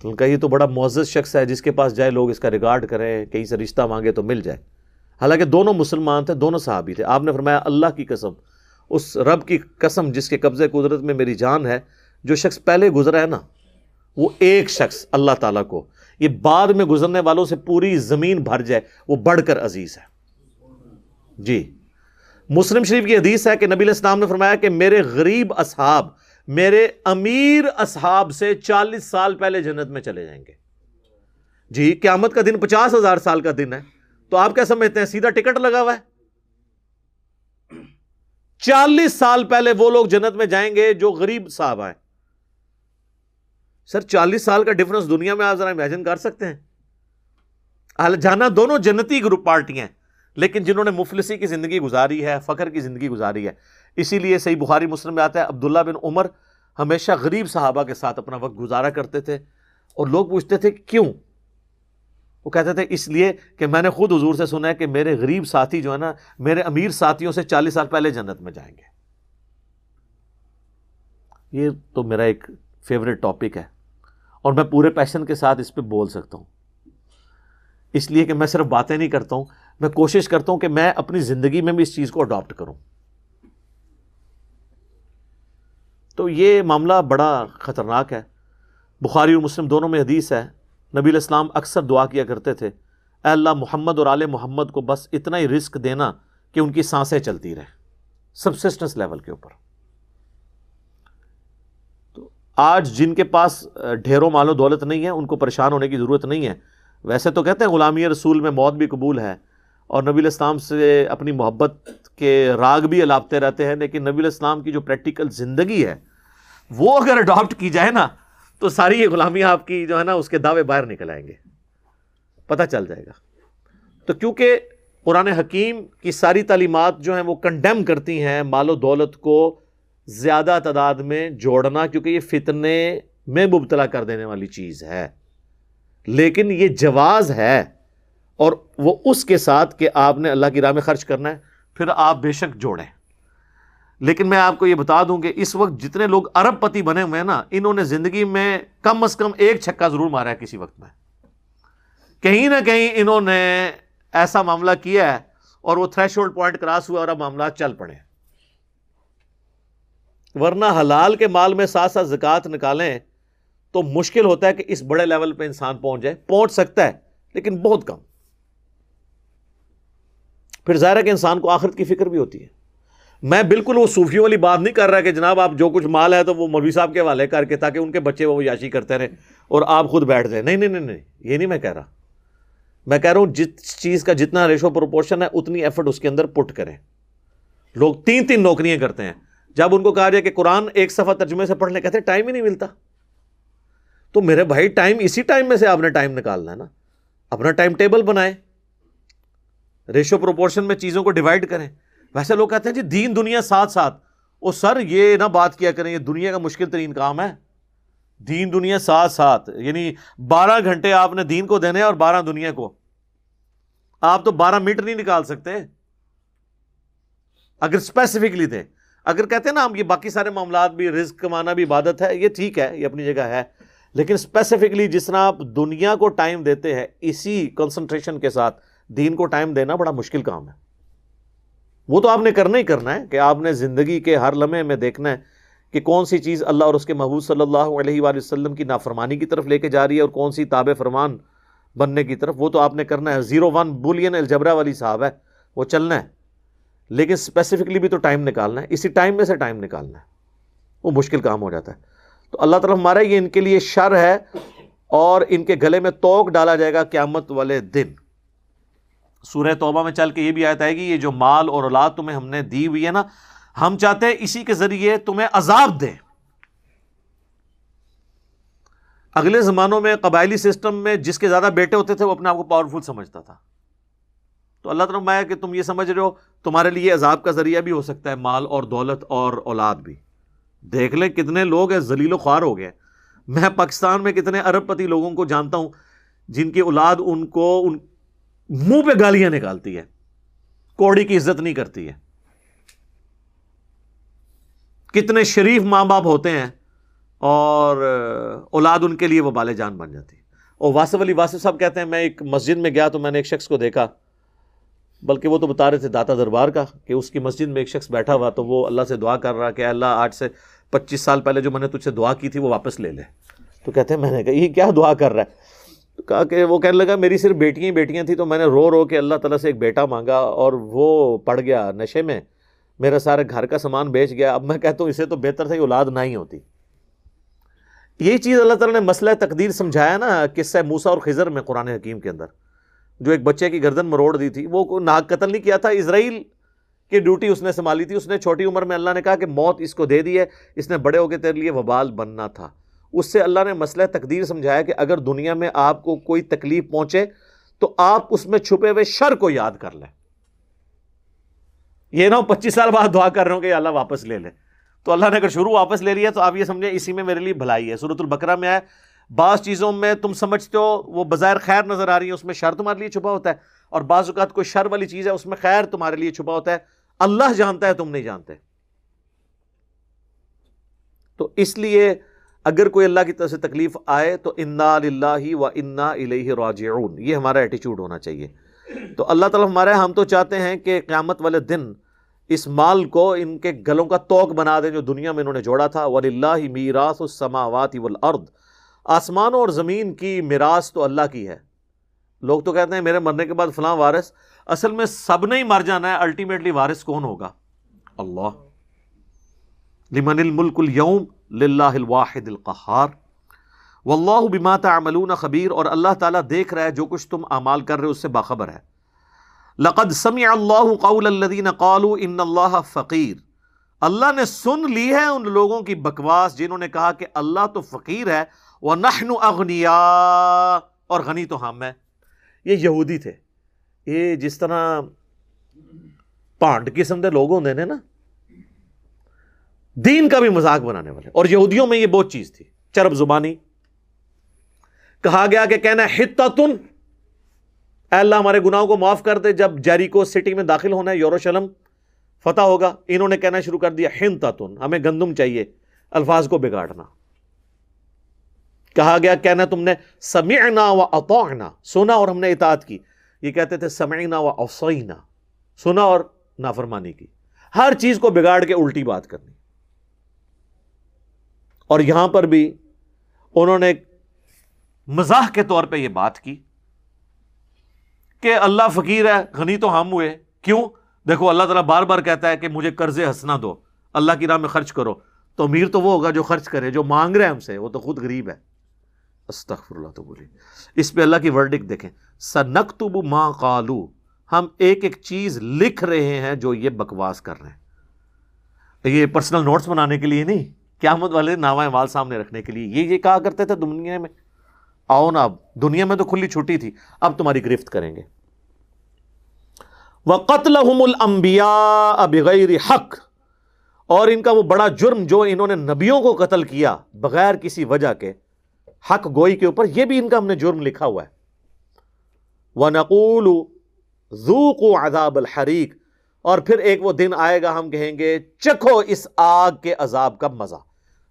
تو ان کا یہ تو بڑا معزز شخص ہے، جس کے پاس جائے، لوگ اس کا ریگارڈ کریں، کہیں سے رشتہ مانگے تو مل جائے۔ حالانکہ دونوں مسلمان تھے، دونوں صحابی تھے۔ آپ نے فرمایا، اللہ کی قسم، اس رب کی قسم جس کے قبضے قدرت میں میری جان ہے جو شخص پہلے گزرا ہے نا، وہ ایک شخص اللہ تعالیٰ کو، یہ بعد میں گزرنے والوں سے پوری زمین بھر جائے، وہ بڑھ کر عزیز ہے۔ جی۔ مسلم شریف کی حدیث ہے کہ نبی الاسلام نے فرمایا کہ میرے غریب اصحاب، میرے امیر اصحاب سے چالیس سال پہلے جنت میں چلے جائیں گے۔ جی قیامت کا دن پچاس ہزار سال کا دن ہے۔ تو آپ کیا سمجھتے ہیں؟ سیدھا ٹکٹ لگا ہوا ہے۔ چالیس سال پہلے وہ لوگ جنت میں جائیں گے جو غریب صاحب آئے سر چالیس سال کا ڈفرنس دنیا میں آپ ذرا امیجن کر سکتے ہیں۔ جانا دونوں جنتی گروپ پارٹیاں لیکن جنہوں نے مفلسی کی زندگی گزاری ہے، فخر کی زندگی گزاری ہے۔ اسی لیے صحیح بخاری مسلم میں آتا ہے، عبداللہ بن عمر ہمیشہ غریب صحابہ کے ساتھ اپنا وقت گزارا کرتے تھے اور لوگ پوچھتے تھے کیوں؟ وہ کہتے تھے، اس لیے کہ میں نے خود حضور سے سنا ہے کہ میرے غریب ساتھی جو ہے نا، میرے امیر ساتھیوں سے چالیس سال پہلے جنت میں جائیں گے۔ یہ تو میرا ایک فیوریٹ ٹاپک ہے۔ اور میں پورے پیشن کے ساتھ اس پہ بول سکتا ہوں۔ اس لیے کہ میں صرف باتیں نہیں کرتا ہوں، میں کوشش کرتا ہوں کہ میں اپنی زندگی میں بھی اس چیز کو اڈاپٹ کروں۔ تو یہ معاملہ بڑا خطرناک ہے۔ بخاری اور مسلم دونوں میں حدیث ہے، نبی الاسلام اکثر دعا کیا کرتے تھے، اے اللہ محمد اور آل محمد کو بس اتنا ہی رسک دینا کہ ان کی سانسیں چلتی رہیں۔ سبسسٹنس لیول کے اوپر۔ آج جن کے پاس ڈھیروں مال و دولت نہیں ہے ان کو پریشان ہونے کی ضرورت نہیں ہے۔ ویسے تو کہتے ہیں غلامی رسول میں موت بھی قبول ہے، اور نبی الاسلام سے اپنی محبت کے راگ بھی الاپتے رہتے ہیں، لیکن نبی الاسلام کی جو پریکٹیکل زندگی ہے، وہ اگر اڈاپٹ کی جائے نا، تو ساری یہ غلامی آپ کی جو ہے نا، اس کے دعوے باہر نکل آئیں گے۔ پتہ چل جائے گا۔ تو کیونکہ قرآن حکیم کی ساری تعلیمات جو ہیں وہ کنڈیم کرتی ہیں مال و دولت کو زیادہ تعداد میں جوڑنا کیونکہ یہ فتنے میں مبتلا کر دینے والی چیز ہے۔ لیکن یہ جواز ہے اور وہ اس کے ساتھ کہ آپ نے اللہ کی راہ میں خرچ کرنا ہے، پھر آپ بے شک جوڑیں۔ لیکن میں آپ کو یہ بتا دوں کہ اس وقت جتنے لوگ ارب پتی بنے ہوئے ہیں نا، انہوں نے زندگی میں کم از کم ایک چھکا ضرور مارا ہے کسی وقت میں۔ کہیں نہ کہیں انہوں نے ایسا معاملہ کیا ہے اور وہ تھریش ہولڈ پوائنٹ کراس ہوا اور اب معاملات چل پڑے ورنہ حلال کے مال میں ساتھ ساتھ زکات نکالیں تو مشکل ہوتا ہے کہ اس بڑے لیول پہ انسان پہنچ جائے، پہنچ سکتا ہے، لیکن بہت کم۔ پھر ظاہر ہے کہ انسان کو آخرت کی فکر بھی ہوتی ہے۔ میں بالکل وہ صوفیوں والی بات نہیں کر رہا کہ جناب آپ جو کچھ مال ہے تو وہ مولوی صاحب کے والے کر کے تاکہ ان کے بچے وہ یاشی کرتے رہے اور آپ خود بیٹھ جائیں۔ نہیں نہیں نہیں یہ نہیں میں کہہ رہا۔ میں کہہ رہا ہوں جس چیز کا جتنا ریشو پروپورشن ہے، اتنی ایفرٹ اس کے اندر پٹ کریں۔ لوگ تین تین نوکریاں کرتے ہیں۔ جب ان کو کہا جائے کہ قرآن ایک صفحہ ترجمے سے پڑھنے کہتے ہیں، ٹائم ہی نہیں ملتا۔ تو میرے بھائی، ٹائم اسی ٹائم میں سے آپ نے ٹائم نکالنا ہے نا۔ اپنا ٹائم ٹیبل بنائے ریشو پروپورشن میں چیزوں کو ڈیوائڈ کریں۔ ویسے لوگ کہتے ہیں جی دین دنیا ساتھ ساتھ۔ او سر، یہ نہ بات کیا کریں، یہ دنیا کا مشکل ترین کام ہے۔ دین دنیا ساتھ ساتھ یعنی بارہ گھنٹے آپ نے دین کو دینے اور بارہ دنیا کو۔ آپ تو بارہ میٹر نہیں نکال سکتے۔ اگر اسپیسیفکلی دے اگر کہتے ہیں نا ہم یہ باقی سارے معاملات بھی، رزق کمانا بھی عبادت ہے، یہ ٹھیک ہے، یہ اپنی جگہ ہے۔ لیکن اسپیسیفکلی جس طرح آپ دنیا کو ٹائم دیتے ہیں، اسی کنسنٹریشن کے ساتھ دین کو ٹائم دینا بڑا مشکل کام ہے۔ وہ تو آپ نے کرنا ہی کرنا ہے کہ آپ نے زندگی کے ہر لمحے میں دیکھنا ہے کہ کون سی چیز اللہ اور اس کے محبوب صلی اللہ علیہ وآلہ وسلم کی نافرمانی کی طرف لے کے جا رہی ہے اور کون سی تاب فرمان بننے کی طرف۔ وہ تو آپ نے کرنا ہے۔ زیرو ون بولین الجبرا والی صاحب ہے۔ وہ چلنا ہے۔ لیکن اسپیسیفکلی بھی تو ٹائم نکالنا ہے۔ اسی ٹائم میں سے ٹائم نکالنا ہے۔ وہ مشکل کام ہو جاتا ہے۔ تو اللہ تعالیٰ ہمارا یہ ان کے لیے شر ہے اور ان کے گلے میں توک ڈالا جائے گا قیامت والے دن۔ سورہ توبہ میں چل کے یہ بھی آتا ہے کہ یہ جو مال اور اولاد تمہیں ہم نے دی ہوئی ہے نا، ہم چاہتے ہیں اسی کے ذریعے تمہیں عذاب دیں۔ اگلے زمانوں میں قبائلی سسٹم میں جس کے زیادہ بیٹے ہوتے تھے، وہ اپنے آپ کو پاورفل سمجھتا تھا۔ تو اللہ تعالیٰ میں کہ تم یہ سمجھ رہے ہو، تمہارے لیے عذاب کا ذریعہ بھی ہو سکتا ہے، مال اور دولت اور اولاد بھی۔ دیکھ لیں کتنے لوگ ہیں، ذلیل و خوار ہو گئے۔ میں پاکستان میں کتنے ارب پتی لوگوں کو جانتا ہوں، جن کی اولاد ان کو ان منہ پہ گالیاں نکالتی ہے۔ کوڑی کی عزت نہیں کرتی ہے۔ کتنے شریف ماں باپ ہوتے ہیں اور اولاد ان کے لیے وہ بالے جان بن جاتی۔ ہے اور واسف علی واسف صاحب کہتے ہیں، میں ایک مسجد میں گیا تو میں نے ایک شخص کو دیکھا۔ بلکہ وہ تو بتا رہے تھے داتا دربار کا کہ اس کی مسجد میں ایک شخص بیٹھا ہوا تو وہ اللہ سے دعا کر رہا کہ اللہ آج سے پچیس سال پہلے جو میں نے تجھ سے دعا کی تھی وہ واپس لے لے۔ تو کہتے ہیں میں نے کہا، یہ کیا دعا کر رہا ہے؟ تو کہا کہ وہ کہنے لگا، میری صرف بیٹیاں ہی بیٹیاں تھیں تو میں نے رو رو کے اللہ تعالیٰ سے ایک بیٹا مانگا اور وہ پڑ گیا نشے میں۔ میرا سارے گھر کا سامان بیچ گیا۔ اب میں کہتا ہوں اسے تو بہتر تھا کہ اولاد نہ ہی ہوتی۔ یہی چیز اللہ تعالیٰ نے مسئلہ تقدیر سمجھایا نا، قصہ موسا اور خزر میں قرآن حکیم کے اندر۔ جو ایک بچے کی گردن مروڑ دی تھی، وہ ناک قتل نہیں کیا تھا، اسرائیل کی ڈیوٹی اس نے سنبھالی تھی۔ اس نے چھوٹی عمر میں اللہ نے کہا کہ موت اس کو دے دی ہے، اس نے بڑے ہو کے تیرے لیے وبال بننا تھا۔ اس سے اللہ نے مسئلہ تقدیر سمجھایا کہ اگر دنیا میں آپ کو کوئی تکلیف پہنچے تو آپ اس میں چھپے ہوئے شر کو یاد کر لیں۔ یہ نہ ہو پچیس سال بعد دعا کر رہے ہوں کہ اللہ واپس لے لے تو اللہ نے اگر شروع واپس لے لیا تو آپ یہ سمجھیں، اسی میں میرے لیے بھلائی ہے۔ صورت البکرا میں آئے بعض چیزوں میں تم سمجھتے ہو، وہ بظاہر خیر نظر آ رہی ہے، اس میں شر تمہارے لیے چھپا ہوتا ہے۔ اور بعض اوقات کوئی شر والی چیز ہے، اس میں خیر تمہارے لیے چھپا ہوتا ہے۔ اللہ جانتا ہے، تم نہیں جانتے۔ تو اس لیے اگر کوئی اللہ کی طرف سے تکلیف آئے تو انا اللہ و انا الہ راجعون۔ یہ ہمارا ایٹیچیوڈ ہونا چاہیے۔ تو اللہ تعالیٰ ہمارے ہم تو چاہتے ہیں کہ قیامت والے دن اس مال کو ان کے گلوں کا توق بنا دیں جو دنیا میں انہوں نے جوڑا تھا۔ ولی اللہ میراث السماوات والارض آسمانوں اور زمین کی میراث تو اللہ کی ہے۔ لوگ تو کہتے ہیں میرے مرنے کے بعد فلاں وارث، اصل میں سب نے ہی مر جانا ہے الٹیمیٹلی وارث کون ہوگا؟ اللہ۔ لمن الملک اليوم للہ الواحد القہار۔ واللہ بما تعملون خبیر۔ اور اللہ تعالیٰ دیکھ رہا ہے جو کچھ تم اعمال کر رہے ہو، اس سے باخبر ہے۔ لقد سمع اللہ قول الذین قالوا ان اللہ فقیر۔ اللہ نے سن لی ہے ان لوگوں کی بکواس، جنہوں نے کہا کہ اللہ تو فقیر ہے وہ نحن اغنیا اور غنی تو ہم ہے یہ یہودی تھے۔ یہ جس طرح پانڈ قسم کے لوگ ہوتے ہیں نا، دین کا بھی مذاق بنانے والے۔ اور یہودیوں میں یہ بہت چیز تھی۔ چرب زبانی۔ کہا گیا کہ کہنا ہتن اے اللہ، ہمارے گناہوں کو معاف کر دے۔ جب جیری کو سٹی میں داخل ہونا ہے یوروشلم فتح ہوگا۔ انہوں نے کہنا شروع کر دیا ہند تن ہمیں گندم چاہیے، الفاظ کو بگاڑنا۔ کہا گیا، کہنا تم نے، سمعنا و اطعنا، سنا اور ہم نے اطاعت کی۔ یہ کہتے تھے، سمعنا و اوسینا سنا اور نافرمانی کی۔ ہر چیز کو بگاڑ کے الٹی بات کرنی۔ اور یہاں پر بھی انہوں نے مزاح کے طور پہ یہ بات کی کہ اللہ فقیر ہے، غنی تو ہم ہوئے۔ کیوں؟ دیکھو، اللہ تعالیٰ بار بار کہتا ہے کہ مجھے قرض ہنسنا دو۔ اللہ کی راہ میں خرچ کرو۔ تو امیر تو وہ ہوگا جو خرچ کرے، جو مانگ رہے ہیں ہم سے، وہ تو خود غریب ہے۔ استغفر اللہ تو بولی اس پہ اللہ کی ورڈک دیکھیں۔ سنکتب ما قالو۔ ہم ایک ایک چیز لکھ رہے ہیں جو یہ بکواس کر رہے ہیں۔ یہ پرسنل نوٹس بنانے کے لیے نہیں، قیامت والے نامہ مال سامنے رکھنے کے لیے۔ یہ یہ کہا کرتے تھے دنیا میں۔ آؤ نا، اب دنیا میں تو کھلی چھٹی تھی، اب تمہاری گرفت کریں گے۔ وہ قتل بغیر حق۔ اور ان کا وہ بڑا جرم جو انہوں نے نبیوں کو قتل کیا بغیر کسی وجہ کے۔ حق گوئی کے اوپر، یہ بھی ان کا ہم نے جرم لکھا ہوا ہے۔ وہ نقول عذاب الحریق اور پھر ایک وہ دن آئے گا، ہم کہیں گے، چکھو اس آگ کے عذاب کا مزہ۔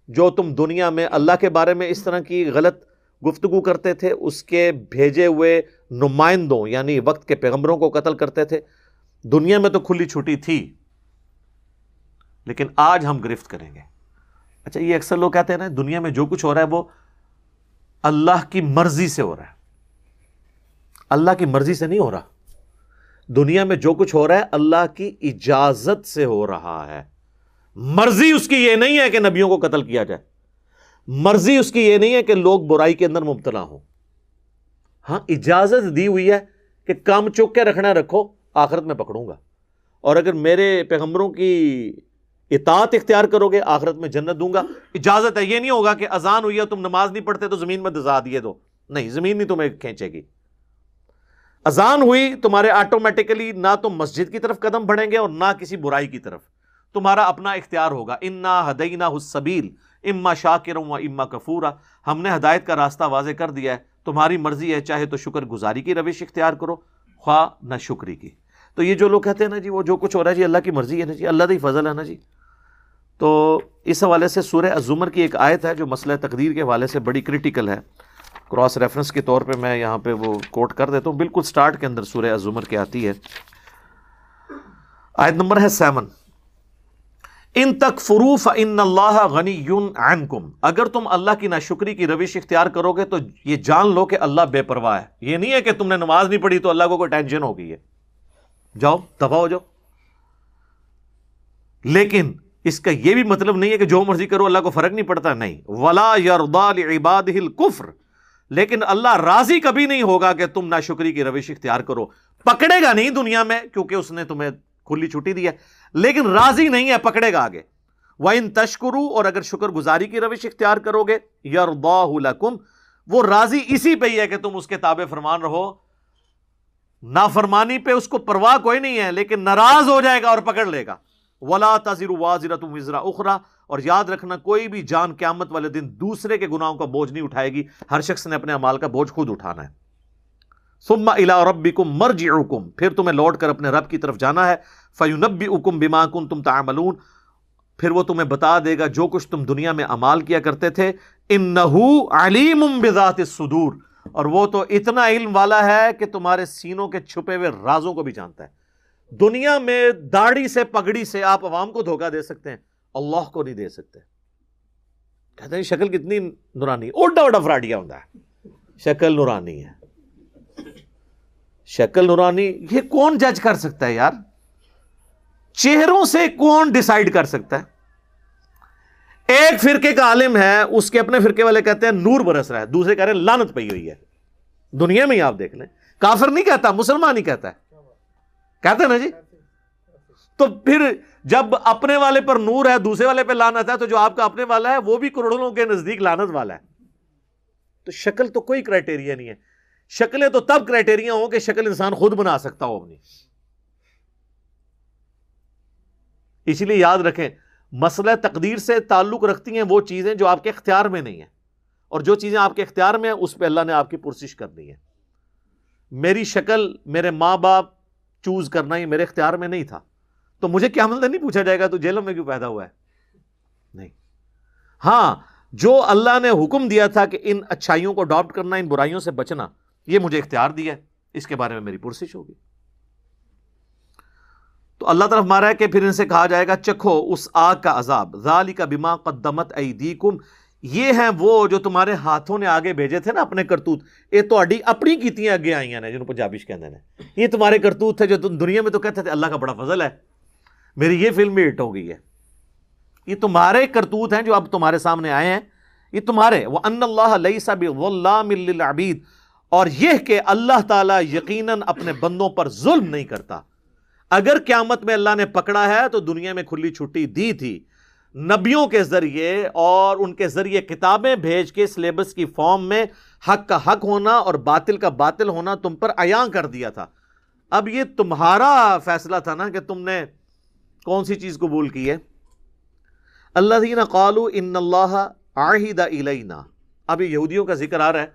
جو تم دنیا میں اللہ کے بارے میں اس طرح کی غلط گفتگو کرتے تھے، اس کے بھیجے ہوئے نمائندوں یعنی وقت کے پیغمبروں کو قتل کرتے تھے، دنیا میں تو کھلی چھٹی تھی۔ لیکن آج ہم گرفت کریں گے۔ اچھا یہ اکثر لوگ کہتے ہیں نا، دنیا میں جو کچھ ہو رہا ہے، وہ اللہ کی مرضی سے ہو رہا ہے۔ اللہ کی مرضی سے نہیں ہو رہا۔ دنیا میں جو کچھ ہو رہا ہے، اللہ کی اجازت سے ہو رہا ہے۔ مرضی اس کی یہ نہیں ہے کہ نبیوں کو قتل کیا جائے۔ مرضی اس کی یہ نہیں ہے کہ لوگ برائی کے اندر مبتلا ہوں۔ ہاں اجازت دی ہوئی ہے کہ کام چوک کے رکھنا رکھو، آخرت میں پکڑوں گا۔ اور اگر میرے پیغمبروں کی اطاعت اختیار کرو گے، آخرت میں جنت دوں گا۔ اجازت ہے، یہ نہیں ہوگا کہ اذان ہوئی ہے تم نماز نہیں پڑھتے تو زمین میں دزا دیے دو۔ نہیں، زمین نہیں تمہیں کھینچے گی۔ اذان ہوئی، تمہارے آٹومیٹکلی نہ تم مسجد کی طرف قدم بڑھیں گے اور نہ کسی برائی کی طرف۔ تمہارا اپنا اختیار ہوگا۔ انا ہدینہ حسبیل اما شاکر و اما کفورا ہم نے ہدایت کا راستہ واضح کر دیا ہے۔ تمہاری مرضی ہے، چاہے تو شکر گزاری کی روش اختیار کرو۔ خواہ نہ شکری کی۔ تو یہ جو لوگ کہتے ہیں نا جی وہ جو کچھ ہو رہا ہے جی اللہ کی مرضی ہے نا جی اللہ ہی فضل ہے نا جی۔ تو اس حوالے سے سورہ عظمر کی ایک آیت ہے جو مسئلہ تقدیر کے حوالے سے بڑی کرٹیکل ہے۔ کراس ریفرنس کے طور پہ میں یہاں پہ وہ کوٹ کر دیتا ہوں۔ بالکل سٹارٹ کے اندر سورہ عظمر کی آتی ہے۔ آیت نمبر ہے سیون ان تک فروف ان اللہ غنی عنکم۔ اگر تم اللہ کی ناشکری کی روش اختیار کرو گے تو یہ جان لو کہ اللہ بے پرواہ ہے۔ یہ نہیں ہے کہ تم نے نماز نہیں پڑھی تو اللہ کو کوئی ٹینشن ہو گئی ہے۔ جاؤ دفاع ہو جاؤ۔ لیکن اس کا یہ بھی مطلب نہیں ہے کہ جو مرضی کرو اللہ کو فرق نہیں پڑتا، نہیں۔ ولا عباد کفر لیکن اللہ راضی کبھی نہیں ہوگا کہ تم ناشکری کی روش اختیار کرو۔ پکڑے گا نہیں دنیا میں، کیونکہ اس نے تمہیں کھلی چھٹی دی ہے۔ لیکن راضی نہیں ہے، پکڑے گا آگے۔ وہ ان تشکرو اور اگر شکر گزاری کی روش اختیار کرو گے یار وہ راضی اسی پہ ہی ہے کہ تم اس کے تابع فرمان رہو۔ نافرمانی پہ اس کو پرواہ کوئی نہیں ہے، لیکن ناراض ہو جائے گا اور پکڑ لے گا۔ ولا تذر واضر تم وزرا اخرا اور یاد رکھنا کوئی بھی جان قیامت والے دن دوسرے کے گناہوں کا بوجھ نہیں اٹھائے گی، ہر شخص نے اپنے امال کا بوجھ خود اٹھانا ہے۔ سما الا ربی کم مرج پھر تمہیں لوٹ کر اپنے رب کی طرف جانا ہے۔ فیونبی اکم بیما کن تم تعملون، پھر وہ تمہیں بتا دے گا جو کچھ تم دنیا میں امال کیا کرتے تھے۔ ان علیم بذات الصدور، اور وہ تو اتنا علم والا ہے کہ تمہارے سینوں کے چھپے ہوئے رازوں کو بھی جانتا ہے۔ دنیا میں داڑھی سے پگڑی سے آپ عوام کو دھوکہ دے سکتے ہیں، اللہ کو نہیں دے سکتے۔ کہتے ہیں شکل کتنی نورانی اوڈا اوڈا فراڈیا ہوتا ہے۔ شکل نورانی ہے۔ شکل نورانی، یہ کون جج کر سکتا ہے یار؟ چہروں سے کون ڈسائڈ کر سکتا ہے؟ ایک فرقے کا عالم ہے، اس کے اپنے فرقے والے کہتے ہیں نور برس رہا ہے، دوسرے کہہ رہے ہیں لانت پی ہوئی ہے۔ دنیا میں ہی آپ دیکھ لیں۔ کافر نہیں کہتا، مسلمان ہی کہتا ہے۔ کہتے ہیں نا جی؟ تو پھر جب اپنے والے پر نور ہے، دوسرے والے پہ لانت ہے، تو جو آپ کا اپنے والا ہے، وہ بھی کروڑوں کے نزدیک لانت والا ہے۔ تو شکل تو کوئی کرائٹیریا نہیں ہے۔ شکلیں تو تب کرائٹیریا ہوں کہ شکل انسان خود بنا سکتا ہو اپنی۔ اسی لیے یاد رکھیں، مسئلہ تقدیر سے تعلق رکھتی ہیں وہ چیزیں جو آپ کے اختیار میں نہیں ہیں۔ اور جو چیزیں آپ کے اختیار میں ہیں، اس پہ اللہ نے آپ کی پرسش کرنی ہے میری شکل، میرے ماں باپ چوز کرنا یہ میرے اختیار میں نہیں تھا۔ تو مجھے کیا مطلب نہیں پوچھا جائے گا تو جیلوں میں کیوں پیدا ہوا ہے؟ نہیں۔ ہاں جو اللہ نے حکم دیا تھا کہ ان اچھائیوں کو اڈاپٹ کرنا، ان برائیوں سے بچنا، یہ مجھے اختیار دیا ہے۔ اس کے بارے میں میری پرسش ہوگی۔ تو اللہ طرف مارا ہے کہ پھر ان سے کہا جائے گا، چکھو اس آگ کا عذاب۔ ذالی کا بیما قدمت ایدیکم۔ یہ ہیں وہ جو تمہارے ہاتھوں نے آگے بھیجے تھے نا اپنے کرتوت۔ یہ تو اپنی کیتیاں اگے آئی ہیں جنہوں پنجابی کہتے ہیں یہ تمہارے کرتوت تھے جو تم دنیا میں تو کہتے تھے، اللہ کا بڑا فضل ہے۔ میری یہ فلم بھی ہٹ ہو گئی ہے۔ یہ تمہارے کرتوت ہیں جو اب تمہارے سامنے آئے ہیں۔ یہ تمہارے وہ ان اللہ علیہ صاحب العبید اور یہ کہ اللہ تعالیٰ یقیناً اپنے بندوں پر ظلم نہیں کرتا۔ اگر قیامت میں اللہ نے پکڑا ہے تو دنیا میں کھلی چھٹی دی تھی۔ نبیوں کے ذریعے اور ان کے ذریعے کتابیں بھیج کے سلیبس کی فارم میں حق کا حق ہونا اور باطل کا باطل ہونا تم پر عیاں کر دیا تھا۔ اب یہ تمہارا فیصلہ تھا نا کہ تم نے کون سی چیز قبول کی ہے؟ اللہ دین قالو ان اللہ آہدہ الینا۔ اب یہ یہودیوں کا ذکر آ رہا ہے۔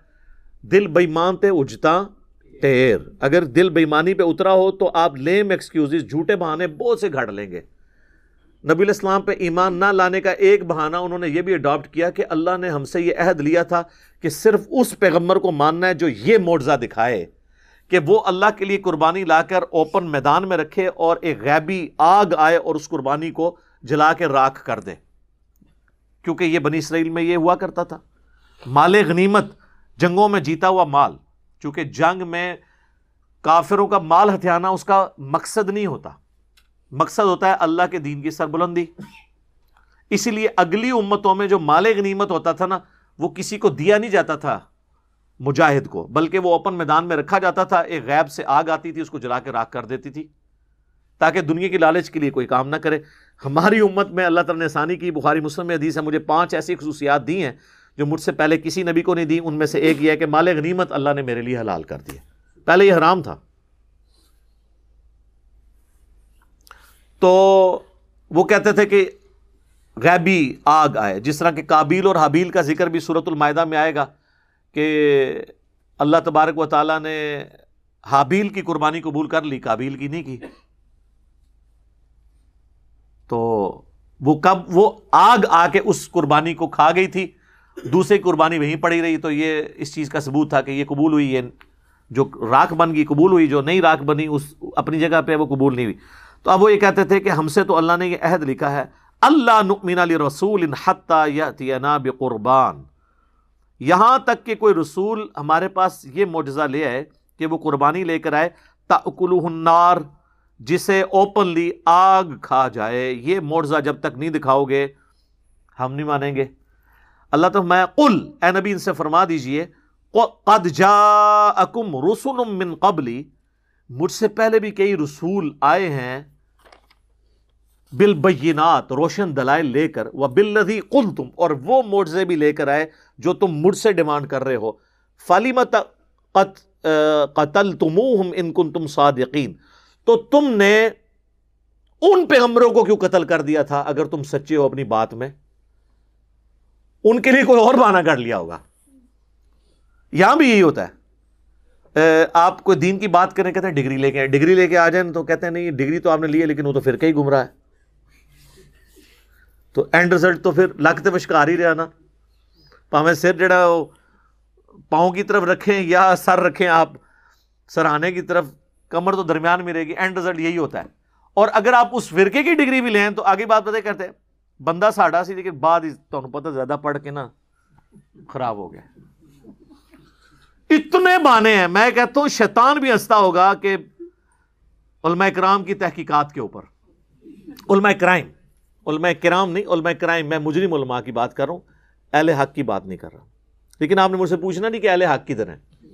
دل بےمان تے اجتا ٹیر اگر دل بےمانی پہ اترا ہو تو آپ لیم ایکسکیوز جھوٹے بہانے بہت سے گھڑ لیں گے۔ نبی الاسلام پہ ایمان نہ لانے کا ایک بہانہ انہوں نے یہ بھی اڈاپٹ کیا کہ اللہ نے ہم سے یہ عہد لیا تھا کہ صرف اس پیغمبر کو ماننا ہے جو یہ معجزہ دکھائے کہ وہ اللہ کے لیے قربانی لا کر اوپن میدان میں رکھے اور ایک غیبی آگ آئے اور اس قربانی کو جلا کے راکھ کر دے۔ کیونکہ یہ بنی اسرائیل میں یہ ہوا کرتا تھا۔ مال غنیمت، جنگوں میں جیتا ہوا مال۔ چونکہ جنگ میں کافروں کا مال ہتھیانا اس کا مقصد نہیں ہوتا۔ مقصد ہوتا ہے اللہ کے دین کی سربلندی۔ اسی لیے اگلی امتوں میں جو مال غنیمت ہوتا تھا نا، وہ کسی کو دیا نہیں جاتا تھا، مجاہد کو، بلکہ وہ اوپن میدان میں رکھا جاتا تھا، ایک غیب سے آگ آتی تھی، اس کو جلا کے راک کر دیتی تھی، تاکہ دنیا کی لالچ کے لیے کوئی کام نہ کرے۔ ہماری امت میں اللہ تعالیٰ نے ثانی کی، بخاری مسلم حدیث ہے، مجھے پانچ ایسی خصوصیات دی ہیں جو مجھ سے پہلے کسی نبی کو نہیں دی ان میں سے ایک یہ ہے کہ مال غنیمت اللہ نے میرے لیے حلال کر دیا پہلے یہ حرام تھا۔ تو وہ کہتے تھے کہ غیبی آگ آئے۔ جس طرح کہ کابیل اور حابیل کا ذکر بھی صورت المائدہ میں آئے گا کہ اللہ تبارک و تعالیٰ نے حابیل کی قربانی قبول کر لی، کابیل کی نہیں کی۔ تو وہ کب وہ آگ آ کے اس قربانی کو کھا گئی تھی۔ دوسری قربانی وہیں پڑی رہی۔ تو یہ اس چیز کا ثبوت تھا کہ یہ قبول ہوئی۔ یہ جو راک بن گئی، قبول ہوئی۔ جو نئی راک بنی، اس اپنی جگہ پہ وہ قبول نہیں ہوئی۔ تو اب وہ یہ کہتے تھے کہ ہم سے تو اللہ نے یہ عہد لکھا ہے، اللہ نؤمن علی رسول یاتینا بقربان۔ یہاں تک کہ کوئی رسول ہمارے پاس یہ معجزہ لے آئے کہ وہ قربانی لے کر آئے تاکلہ النار، جسے اوپنلی آگ کھا جائے۔ یہ معجزہ جب تک نہیں دکھاؤ گے، ہم نہیں مانیں گے۔ اللہ تو میں قل، اے نبی ان سے فرما دیجیے، قد جاءکم رسول من قبلی۔ مجھ سے پہلے بھی کئی رسول آئے ہیں بالبینات، روشن دلائل لے کر وہ بلدی قل تم اور وہ معجزے بھی لے کر آئے جو تم مجھ سے ڈیمانڈ کر رہے ہو۔ فالیمت قتل تموہم ان کن تم صادقین۔ تو تم نے ان پیغمبروں کو کیوں قتل کر دیا تھا اگر تم سچے ہو اپنی بات میں؟ ان کے لیے کوئی اور بہانہ کر لیا ہوگا۔ یہاں بھی یہی ہوتا ہے۔ آپ کوئی دین کی بات کریں، کہتے ہیں ڈگری لے کے ڈگری لے کے آ جائیں تو کہتے ہیں نہیں، ڈگری تو آپ نے لی ہے لیکن وہ تو پھر کہیں گم رہا ہے۔ تو اینڈ رزلٹ تو پھر لگتے وشکار ہی رہا نا۔ پاویں سر جڑا پاؤں کی طرف رکھیں یا سر رکھیں آپ سرہانے کی طرف کمر تو درمیان میں رہے گی۔ اینڈ رزلٹ یہی ہوتا ہے۔ اور اگر آپ اس فرقے کی ڈگری بھی لیں تو آگے بات پتہ کرتے ہیں۔ بندہ ساڈا سی لیکن بعد تمہیں پتہ زیادہ پڑھ کے نا خراب ہو گیا۔ اتنے بانے ہیں۔ میں کہتا ہوں شیطان بھی ہنستا ہوگا کہ علماء کرام کی تحقیقات کے اوپر۔ علماء کرائم۔ علماء کرام نہیں، علماء کرائم، میں مجرم علماء کی بات کر رہا ہوں، اہل حق کی بات نہیں کر رہا۔ لیکن آپ نے مجھ سے پوچھنا نہیں کہ اہل حق کدھر ہیں۔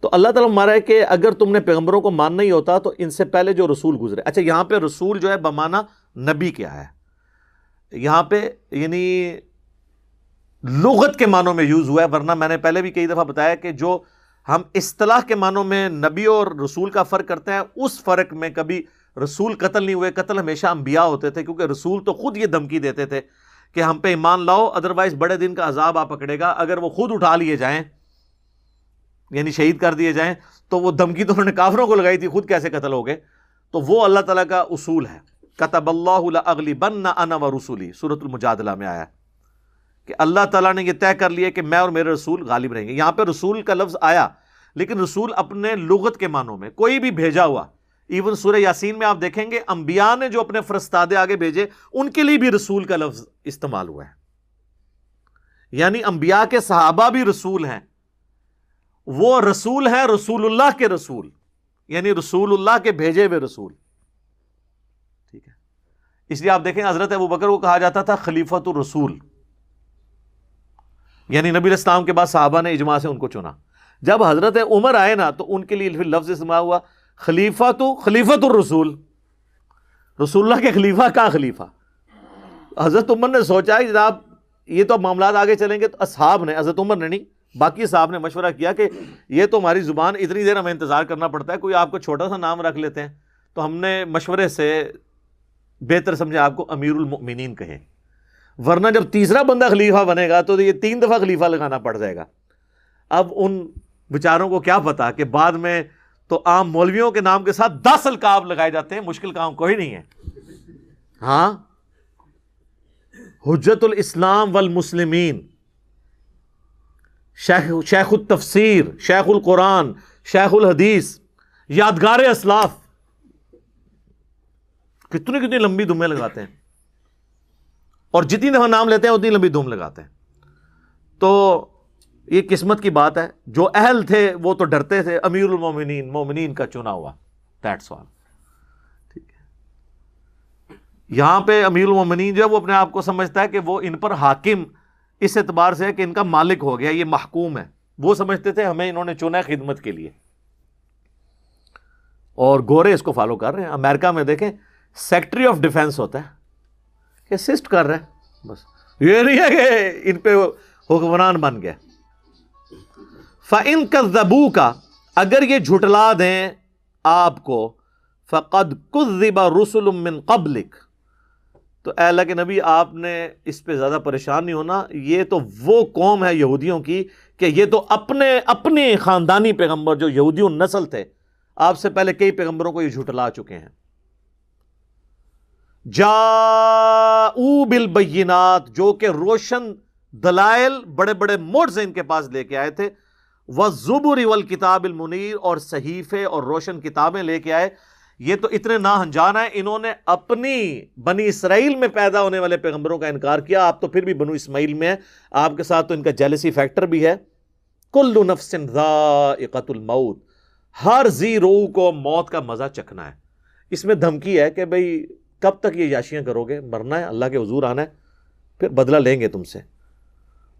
تو اللہ تعالیٰ مارا ہے کہ اگر تم نے پیغمبروں کو ماننا ہی ہوتا تو ان سے پہلے جو رسول گزرے۔ اچھا یہاں پہ رسول جو ہے بمانا نبی کیا ہے۔ یہاں پہ یعنی لغت کے معنوں میں یوز ہوا ہے، ورنہ میں نے پہلے بھی کئی دفعہ بتایا کہ جو ہم اصطلاح کے معنوں میں نبی اور رسول کا فرق کرتے ہیں، اس فرق میں کبھی رسول قتل نہیں ہوئے، قتل ہمیشہ انبیاء ہوتے تھے، کیونکہ رسول تو خود یہ دھمکی دیتے تھے کہ ہم پہ ایمان لاؤ ادروائز بڑے دن کا عذاب آپ پکڑے گا۔ اگر وہ خود اٹھا لیے جائیں یعنی شہید کر دیے جائیں، تو وہ دھمکی تو انہوں نے کافروں کو لگائی تھی، خود کیسے قتل ہو گئے تو وہ اللہ تعالیٰ کا اصول ہے۔ کتب اللہ اگلی بن نہ انا و رسولی صورت المجادلہ میں آیا کہ اللہ تعالیٰ نے یہ طے کر لیا کہ میں اور میرے رسول غالب رہیں گے۔ یہاں پہ رسول کا لفظ آیا، لیکن رسول اپنے لغت کے معنوں میں کوئی بھی بھیجا ہوا ایون سورہ یاسین میں آپ دیکھیں گے، انبیاء نے جو اپنے فرستادے آگے بھیجے، ان کے لیے بھی رسول کا لفظ استعمال ہوا ہے۔ یعنی انبیاء کے صحابہ بھی رسول ہیں۔ وہ رسول ہیں رسول اللہ کے رسول یعنی رسول اللہ کے بھیجے ہوئے رسول۔ ٹھیک ہے۔ اس لیے آپ دیکھیں، حضرت ابو بکر کو کہا جاتا تھا خلیفت الرسول۔ یعنی نبی اسلام کے بعد صحابہ نے اجماع سے ان کو چنا۔ جب حضرت عمر آئے نا، تو ان کے لیے لفظ استعمال ہوا۔ خلیفہ تو خلیفت الرسول۔ رسول اللہ کے خلیفہ کا خلیفہ۔ حضرت عمر نے سوچا کہ جناب، یہ تو معاملات آگے چلیں گے۔ تو اصحاب نے، حضرت عمر نے نہیں، باقی صاحب نے مشورہ کیا کہ یہ تو ہماری زبان اتنی دیر ہمیں انتظار کرنا پڑتا ہے، کوئی آپ کو چھوٹا سا نام رکھ لیتے ہیں۔ تو ہم نے مشورے سے بہتر سمجھا آپ کو امیر المؤمنین کہیں۔ ورنہ جب تیسرا بندہ خلیفہ بنے گا تو یہ تین دفعہ خلیفہ لگانا پڑ جائے گا۔ اب ان بیچاروں کو کیا پتا کہ بعد میں تو عام مولویوں کے نام کے ساتھ دس القاب لگائے جاتے ہیں، مشکل کام کوئی نہیں ہے۔ ہاں؟ حجت الاسلام والمسلمین۔ شیخ شیخ التفسیر، شیخ القرآن، شیخ الحدیث، یادگار اسلاف۔ کتنی کتنی لمبی دمیں لگاتے ہیں۔ اور جتنی دفعہ نام لیتے ہیں، اتنی لمبی دھوم لگاتے ہیں۔ تو یہ قسمت کی بات ہے۔ جو اہل تھے وہ تو ڈرتے تھے۔ امیر المومنین مومنین کا چنا ہوا۔ دیٹس آل ٹھیک ہے۔ یہاں پہ امیر المومنین جو ہے وہ اپنے آپ کو سمجھتا ہے کہ وہ ان پر حاکم اس اعتبار سے ہے کہ ان کا مالک ہو گیا، یہ محکوم ہے۔ وہ سمجھتے تھے، ہمیں انہوں نے چنا ہے خدمت کے لیے۔ اور گورے اس کو فالو کر رہے ہیں۔ امریکہ میں دیکھیں سیکٹری آف ڈیفینس ہوتا ہے۔ کہ سسٹ کر رہے ہیں۔ بس۔ یہ نہیں ہے کہ ان پہ حکمران بن گیا فن کا زبو کا اگر یہ جھٹلا دیں آپ کو، فقد کذبا رسول من قبلک تو اے اللہ کے نبی، آپ نے اس پہ زیادہ پریشان نہیں ہونا، یہ تو وہ قوم ہے یہودیوں کی کہ یہ تو اپنے اپنے خاندانی پیغمبر جو یہودیوں نسل تھے، آپ سے پہلے کئی پیغمبروں کو یہ جھٹلا چکے ہیں۔ جا بالبینات، جو کہ روشن دلائل بڑے بڑے موڈ ان کے پاس لے کے آئے تھے وہ زبر اول کتاب المنیر اور صحیفے اور روشن کتابیں لے کے آئے۔ یہ تو اتنے نا ہنجان ہیں، انہوں نے اپنی بنی اسرائیل میں پیدا ہونے والے پیغمبروں کا انکار کیا۔ آپ تو پھر بھی بنو اسماعیل میں ہیں، آپ کے ساتھ تو ان کا جیلسی فیکٹر بھی ہے۔ کل نفس ذائقت الموت۔ ہر زی رو کو موت کا مزہ چکھنا ہے۔ اس میں دھمکی ہے کہ بھئی کب تک یہ یاشیاں کرو گے؟ مرنا ہے، اللہ کے حضور آنا ہے، پھر بدلہ لیں گے تم سے۔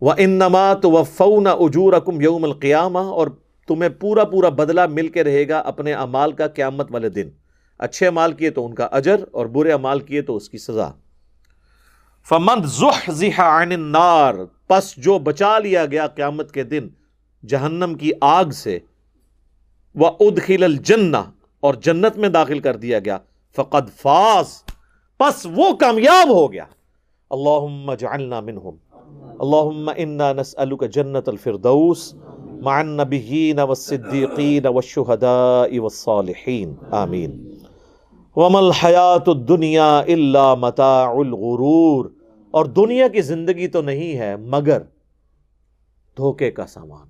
وہ ان نمات و فون اجور اکم یوم القیامہ اور تمہیں پورا پورا بدلہ مل کے رہے گا اپنے امال کا قیامت والے دن۔ اچھے امال کیے تو ان کا اجر اور برے امال کیے تو اس کی سزا۔ فمند عن النار، پس جو بچا لیا گیا قیامت کے دن جہنم کی آگ سے وہ ادخل الجنہ اور جنت میں داخل کر دیا گیا۔ فقد فاس پس وہ کامیاب ہو گیا۔ اللہم جعلنا منہم۔ اللہم انا نسألک جنت الفردوس مع النبیین والصدیقین والشہداء والصالحین. آمین. وما الحیات الدنیا الا متاع الغرور. اور دنیا کی زندگی تو نہیں ہے مگر دھوکے کا سامان.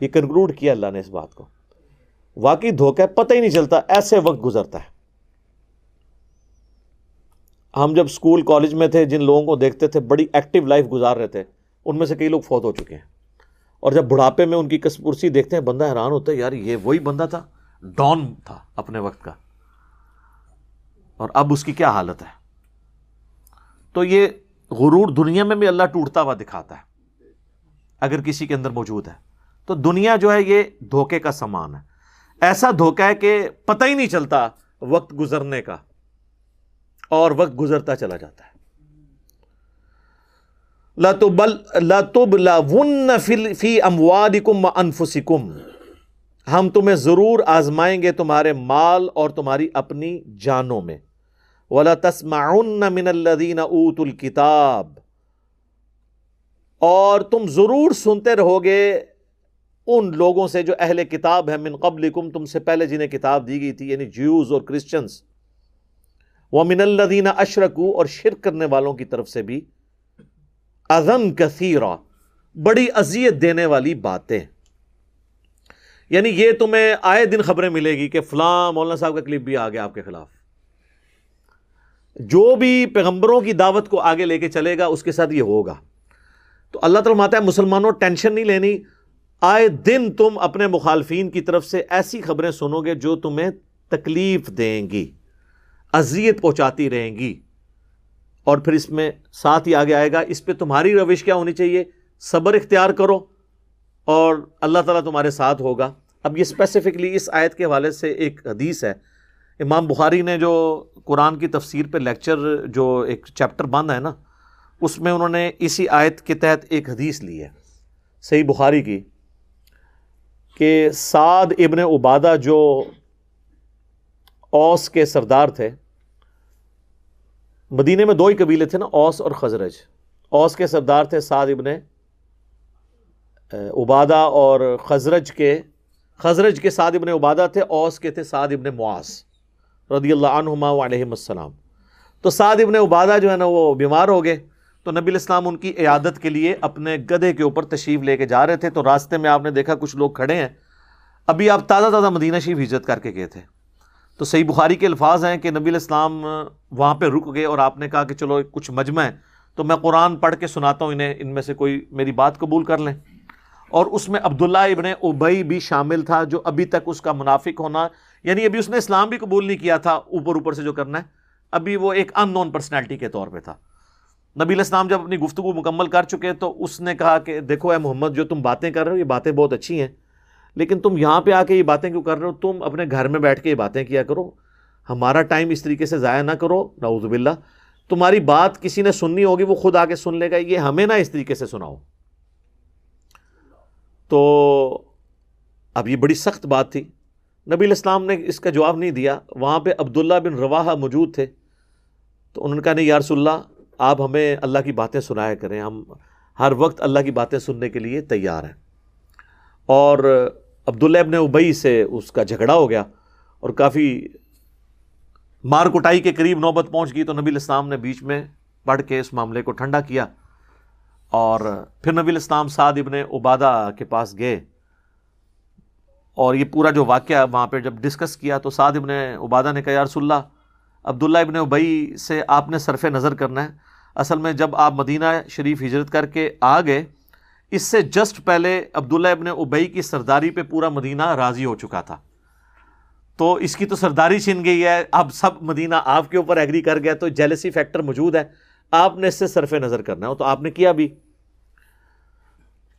یہ کنکلوڈ کیا اللہ نے اس بات کو. واقعی دھوکہ پتہ ہی نہیں چلتا، ایسے وقت گزرتا ہے. ہم جب اسکول کالج میں تھے، جن لوگوں کو دیکھتے تھے، بڑی ایکٹیو لائف گزار رہے تھے، ان میں سے کئی لوگ فوت ہو چکے ہیں۔ اور جب بڑھاپے میں ان کی کسپرسی دیکھتے ہیں، بندہ حیران ہوتا ہے، یار یہ وہی بندہ تھا، ڈان تھا اپنے وقت کا۔ اور اب اس کی کیا حالت ہے؟ تو یہ غرور دنیا میں بھی اللہ ٹوٹتا ہوا دکھاتا ہے، اگر کسی کے اندر موجود ہے۔ تو دنیا جو ہے، یہ دھوکے کا سامان ہے۔ ایسا دھوکہ ہے کہ پتہ ہی نہیں چلتا وقت گزرنے کا۔ اور وقت گزرتا چلا جاتا ہے۔ فی اموالکم انفسکم۔ ہم تمہیں ضرور آزمائیں گے تمہارے مال اور تمہاری اپنی جانوں میں۔ ولا تسمعن من الذین اوت الکتاب اور تم ضرور سنتے رہو گے ان لوگوں سے جو اہل کتاب ہے من قبلکم، تم سے پہلے جنہیں کتاب دی گئی تھی یعنی جیوز اور کرسچنز وہ من الدین اشرکو اور شرک کرنے والوں کی طرف سے بھی ازن کثیرہ، بڑی اذیت دینے والی باتیں۔ یعنی یہ تمہیں آئے دن خبریں ملے گی کہ فلاں مولانا صاحب کا کلپ بھی آ گیا آپ کے خلاف۔ جو بھی پیغمبروں کی دعوت کو آگے لے کے چلے گا، اس کے ساتھ یہ ہوگا۔ تو اللہ تعالیٰ ماتا ہے، مسلمانوں، ٹینشن نہیں لینی۔ آئے دن تم اپنے مخالفین کی طرف سے ایسی خبریں سنو گے جو تمہیں تکلیف دیں گی۔ اذیت پہنچاتی رہیں گی۔ اور پھر اس میں ساتھ ہی آگے آئے گا، اس پہ تمہاری روش کیا ہونی چاہیے؟ صبر اختیار کرو اور اللہ تعالیٰ تمہارے ساتھ ہوگا۔ اب یہ اسپیسیفکلی اس آیت کے حوالے سے ایک حدیث ہے۔ امام بخاری نے جو قرآن کی تفسیر پہ لیکچر جو ایک چیپٹر باندھا ہے نا، اس میں انہوں نے اسی آیت کے تحت ایک حدیث لی ہے صحیح بخاری کی کہ سعد ابن عبادہ جو اوس کے سردار تھے مدینے میں دو ہی قبیلے تھے نا، اوس اور خزرج۔ اوس کے سردار تھے سعد ابن عبادہ اور خزرج کے خزرج کے سعد ابن عبادہ تھے، اوس کے تھے سعد ابن معاذ، رضی اللہ عنہما علیہ السلام۔ تو سعد ابن عبادہ جو ہے نا، وہ بیمار ہو گئے۔ تو نبی الاسلام ان کی عیادت کے لیے اپنے گدھے کے اوپر تشریف لے کے جا رہے تھے۔ تو راستے میں آپ نے دیکھا کچھ لوگ کھڑے ہیں۔ ابھی آپ تازہ تازہ مدینہ شریف ہجرت کر کے گئے تھے۔ تو صحیح بخاری کے الفاظ ہیں کہ نبی الاسلام وہاں پہ رک گئے اور آپ نے کہا کہ چلو کچھ مجمع ہے، تو میں قرآن پڑھ کے سناتا ہوں، انہیں ان میں سے کوئی میری بات قبول کر لیں۔ اور اس میں عبداللہ ابن ابئی بھی شامل تھا، جو ابھی تک اس کا منافق ہونا یعنی ابھی اس نے اسلام بھی قبول نہیں کیا تھا، اوپر اوپر سے جو کرنا ہے، ابھی وہ ایک ان نون پرسنالٹی کے طور پہ تھا۔ نبی الاسلام جب اپنی گفتگو مکمل کر چکے، تو اس نے کہا کہ دیکھو اے محمد، جو تم باتیں کر رہے ہو، یہ باتیں بہت اچھی ہیں۔ لیکن تم یہاں پہ آ کے یہ باتیں کیوں کر رہے ہو؟ تم اپنے گھر میں بیٹھ کے یہ باتیں کیا کرو۔ ہمارا ٹائم اس طریقے سے ضائع نہ کرو۔ نعوذ باللہ۔ تمہاری بات کسی نے سننی ہوگی، وہ خود آ کے سن لے گا۔ یہ ہمیں نہ اس طریقے سے سناؤ۔ تو اب یہ بڑی سخت بات تھی۔ نبی الاسلام نے اس کا جواب نہیں دیا۔ وہاں پہ عبداللہ بن رواحہ موجود تھے۔ تو انہوں نے کہا، نہیں یارس اللہ، آپ ہمیں اللہ کی باتیں سنایا کریں۔ ہم ہر وقت اللہ کی باتیں سننے کے لیے تیار ہیں۔ اور عبداللہ ابن ابئی سے اس کا جھگڑا ہو گیا اور کافی مار کٹائی کے قریب نوبت پہنچ گئی تو نبی الاسلام نے بیچ میں پڑھ کے اس معاملے کو ٹھنڈا کیا اور پھر نبی الاسلام سعد ابن عبادہ کے پاس گئے اور یہ پورا جو واقعہ وہاں پہ جب ڈسکس کیا تو سعد ابن عبادہ نے کہا، یا رسول اللہ، عبداللہ ابن ابئی سے آپ نے صرف نظر کرنا ہے۔ اصل میں جب آپ مدینہ شریف ہجرت کر کے آ گئے اس سے جسٹ پہلے عبداللہ ابن ابئی کی سرداری پہ پورا مدینہ راضی ہو چکا تھا۔ تو اس کی تو سرداری چھن گئی ہے۔ اب سب مدینہ آپ کے اوپر ایگری کر گیا تو جیلسی فیکٹر موجود ہے۔ آپ نے اس سے صرف نظر کرنا ہے۔ تو آپ نے کیا بھی۔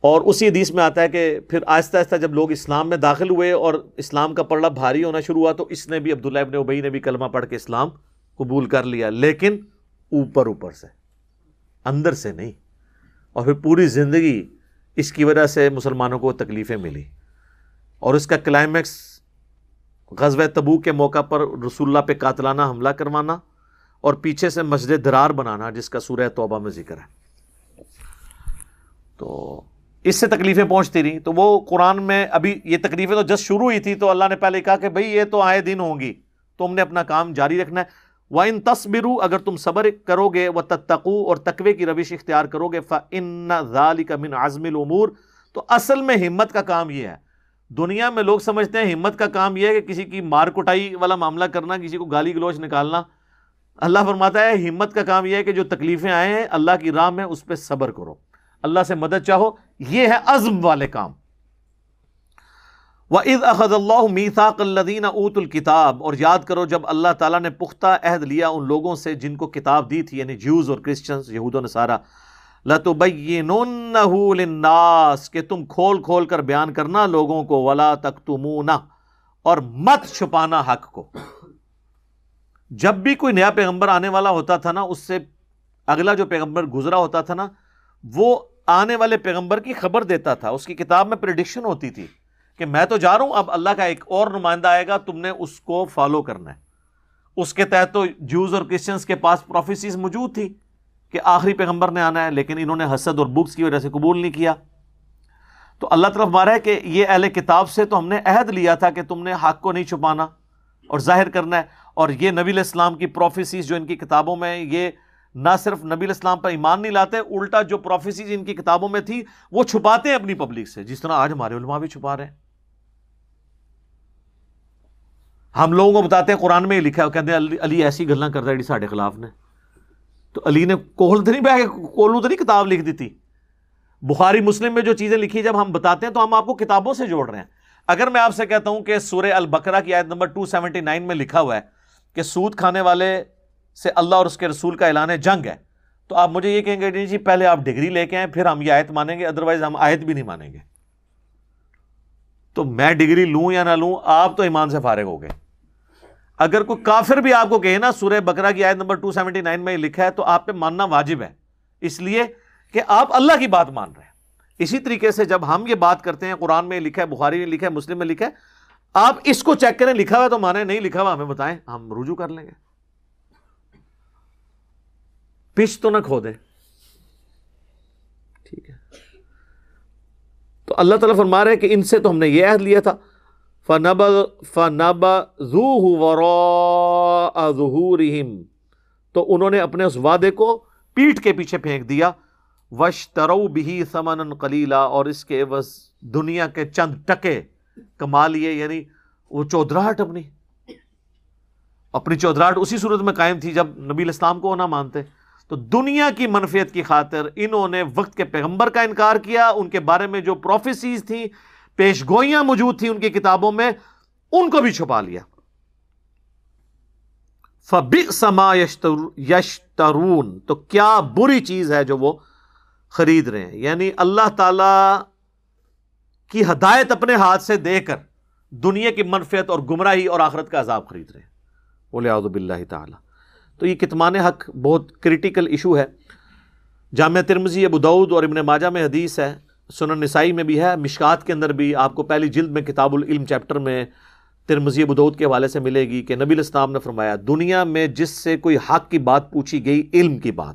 اور اسی حدیث میں آتا ہے کہ پھر آہستہ آہستہ جب لوگ اسلام میں داخل ہوئے اور اسلام کا پڑھنا بھاری ہونا شروع ہوا، تو اس نے بھی عبداللہ ابن ابئی نے بھی کلمہ پڑھ کے اسلام قبول کر لیا۔ لیکن اوپر اوپر سے، اندر سے نہیں۔ اور پھر پوری زندگی اس کی وجہ سے مسلمانوں کو تکلیفیں ملی۔ اور اس کا کلائمیکس غزوہ تبو کے موقع پر رسول اللہ پہ قاتلانہ حملہ کروانا اور پیچھے سے مسجد درار بنانا، جس کا سورہ توبہ میں ذکر ہے۔ تو اس سے تکلیفیں پہنچتی رہیں۔ تو وہ قرآن میں ابھی یہ تکلیفیں تو جس شروع ہوئی تھی، تو اللہ نے پہلے کہا کہ بھئی یہ تو آئے دن ہوں گی تم نے اپنا کام جاری رکھنا ہے۔ وہ ان تصبرو اگر تم صبر کرو گے وہ تتقو اور تقوی کی روش اختیار کرو گے فن ذالی کا من عزم العمور تو اصل میں ہمت کا کام یہ ہے۔ دنیا میں لوگ سمجھتے ہیں ہمت کا کام یہ ہے کہ کسی کی مار کٹائی والا معاملہ کرنا، کسی کو گالی گلوچ نکالنا۔ اللہ فرماتا ہے، ہمت کا کام یہ ہے کہ جو تکلیفیں آئے ہیں، اللہ کی راہ میں اس پہ صبر کرو۔ اللہ سے مدد چاہو۔ یہ ہے عزم والے کام۔ وَإِذْ أَخَذَ اللَّهُ مِيثَاقَ الَّذِينَ أُوتُوا الْكِتَابَ، اور یاد کرو جب اللہ تعالیٰ نے پختہ عہد لیا ان لوگوں سے جن کو کتاب دی تھی یعنی جیوز اور کرسچنز یہود و نصارہ للناس، کہ تم کھول کھول کر بیان کرنا لوگوں کو، ولا تک اور مت چھپانا حق کو۔ جب بھی کوئی نیا پیغمبر آنے والا ہوتا تھا نا، اس سے اگلا جو پیغمبر گزرا ہوتا تھا نا، وہ آنے والے پیغمبر کی خبر دیتا تھا۔ اس کی کتاب میں پریڈکشن ہوتی تھی۔ کہ میں تو جا رہا ہوں، اب اللہ کا ایک اور نمائندہ آئے گا، تم نے اس کو فالو کرنا ہے۔ اس کے تحت تو جوز اور کرسچنس کے پاس پروفیسیز موجود تھی کہ آخری پیغمبر نے آنا ہے، لیکن انہوں نے حسد اور بکس کی وجہ سے قبول نہیں کیا۔ تو اللہ طرف مارا ہے کہ یہ اہل کتاب سے تو ہم نے عہد لیا تھا کہ تم نے حق کو نہیں چھپانا اور ظاہر کرنا ہے۔ اور یہ نبی الاسلام کی پروفیسیز جو ان کی کتابوں میں یہ نہ صرف نبی الاسلام پر ایمان نہیں لاتے، الٹا جو پروفیسیز ان کی کتابوں میں تھی، وہ چھپاتے ہیں اپنی پبلک سے۔ جس طرح آج ہمارے علماء بھی چھپا رہے ہیں۔ ہم لوگوں کو بتاتے ہیں قرآن میں ہی لکھا ہے کہتے ہیں علی ایسی گلیں کرتا ہے جی ساڈے خلاف نے۔ تو علی نے کول تو نہیں بہ کولو تو نہیں کتاب لکھ دی تھی بخاری مسلم میں جو چیزیں لکھی جب ہم بتاتے ہیں تو ہم آپ کو کتابوں سے جوڑ رہے ہیں۔ اگر میں آپ سے کہتا ہوں کہ سورہ البقرہ کی آیت نمبر 279 میں لکھا ہوا ہے کہ سود کھانے والے سے اللہ اور اس کے رسول کا اعلان جنگ ہے، تو آپ مجھے یہ کہیں گے جی, جی پہلے آپ ڈگری لے کے آئیں، پھر ہم یہ آیت مانیں گے ادروائز ہم آیت بھی نہیں مانیں گے۔ تو میں ڈگری لوں یا نہ لوں، آپ تو ایمان سے فارغ ہو گئے۔ اگر کوئی کافر بھی آپ کو کہے نا سورہ بکرا کی آیت نمبر 279 میں لکھا ہے تو آپ پہ ماننا واجب ہے۔ اس لیے کہ آپ اللہ کی بات مان رہے ہیں۔ اسی طریقے سے جب ہم یہ بات کرتے ہیں، قرآن میں لکھا ہے، بخاری میں لکھا ہے، مسلم میں لکھا ہے، آپ اس کو چیک کریں، لکھا ہوا تو مانے، نہیں لکھا ہوا ہمیں بتائیں، ہم رجوع کر لیں گے۔ پچ تو نہ کھو دے ٹھیک ہے۔ تو اللہ تعالیٰ فرما رہے کہ ان سے تو ہم نے یہ عہد لیا تھا۔ فنب فنب ظہورہم۔ تو انہوں نے اپنے اس وعدے کو پیٹ کے پیچھے پھینک دیا۔ وش ترو بھی سمن کلیلا اور اس کے بس دنیا کے چند ٹکے کما لیے یعنی وہ چودراہٹ اپنی اپنی چودراہٹ اسی صورت میں قائم تھی جب نبی الاسلام کو نہ مانتے۔ تو دنیا کی منفیت کی خاطر انہوں نے وقت کے پیغمبر کا انکار کیا، ان کے بارے میں جو پروفیسیز تھیں پیش گوئیاں موجود تھیں ان کی کتابوں میں، ان کو بھی چھپا لیا۔ فبی سما یشترون تو کیا بری چیز ہے جو وہ خرید رہے ہیں؟ یعنی اللہ تعالی کی ہدایت اپنے ہاتھ سے دے کر دنیا کی منفیت اور گمراہی اور آخرت کا عذاب خرید رہے ہیں۔ بولے آدب اللہ تعالیٰ تو یہ کتمان حق بہت کریٹیکل ایشو ہے۔ جامعہ ترمزی ابو دعود اور ابن ماجہ میں حدیث ہے سنن نسائی میں بھی ہے، مشکات کے اندر بھی آپ کو پہلی جلد میں کتاب العلم چیپٹر میں ترمزی ابو دعود کے حوالے سے ملے گی کہ نبی الاسلام نے فرمایا، دنیا میں جس سے کوئی حق کی بات پوچھی گئی، علم کی بات۔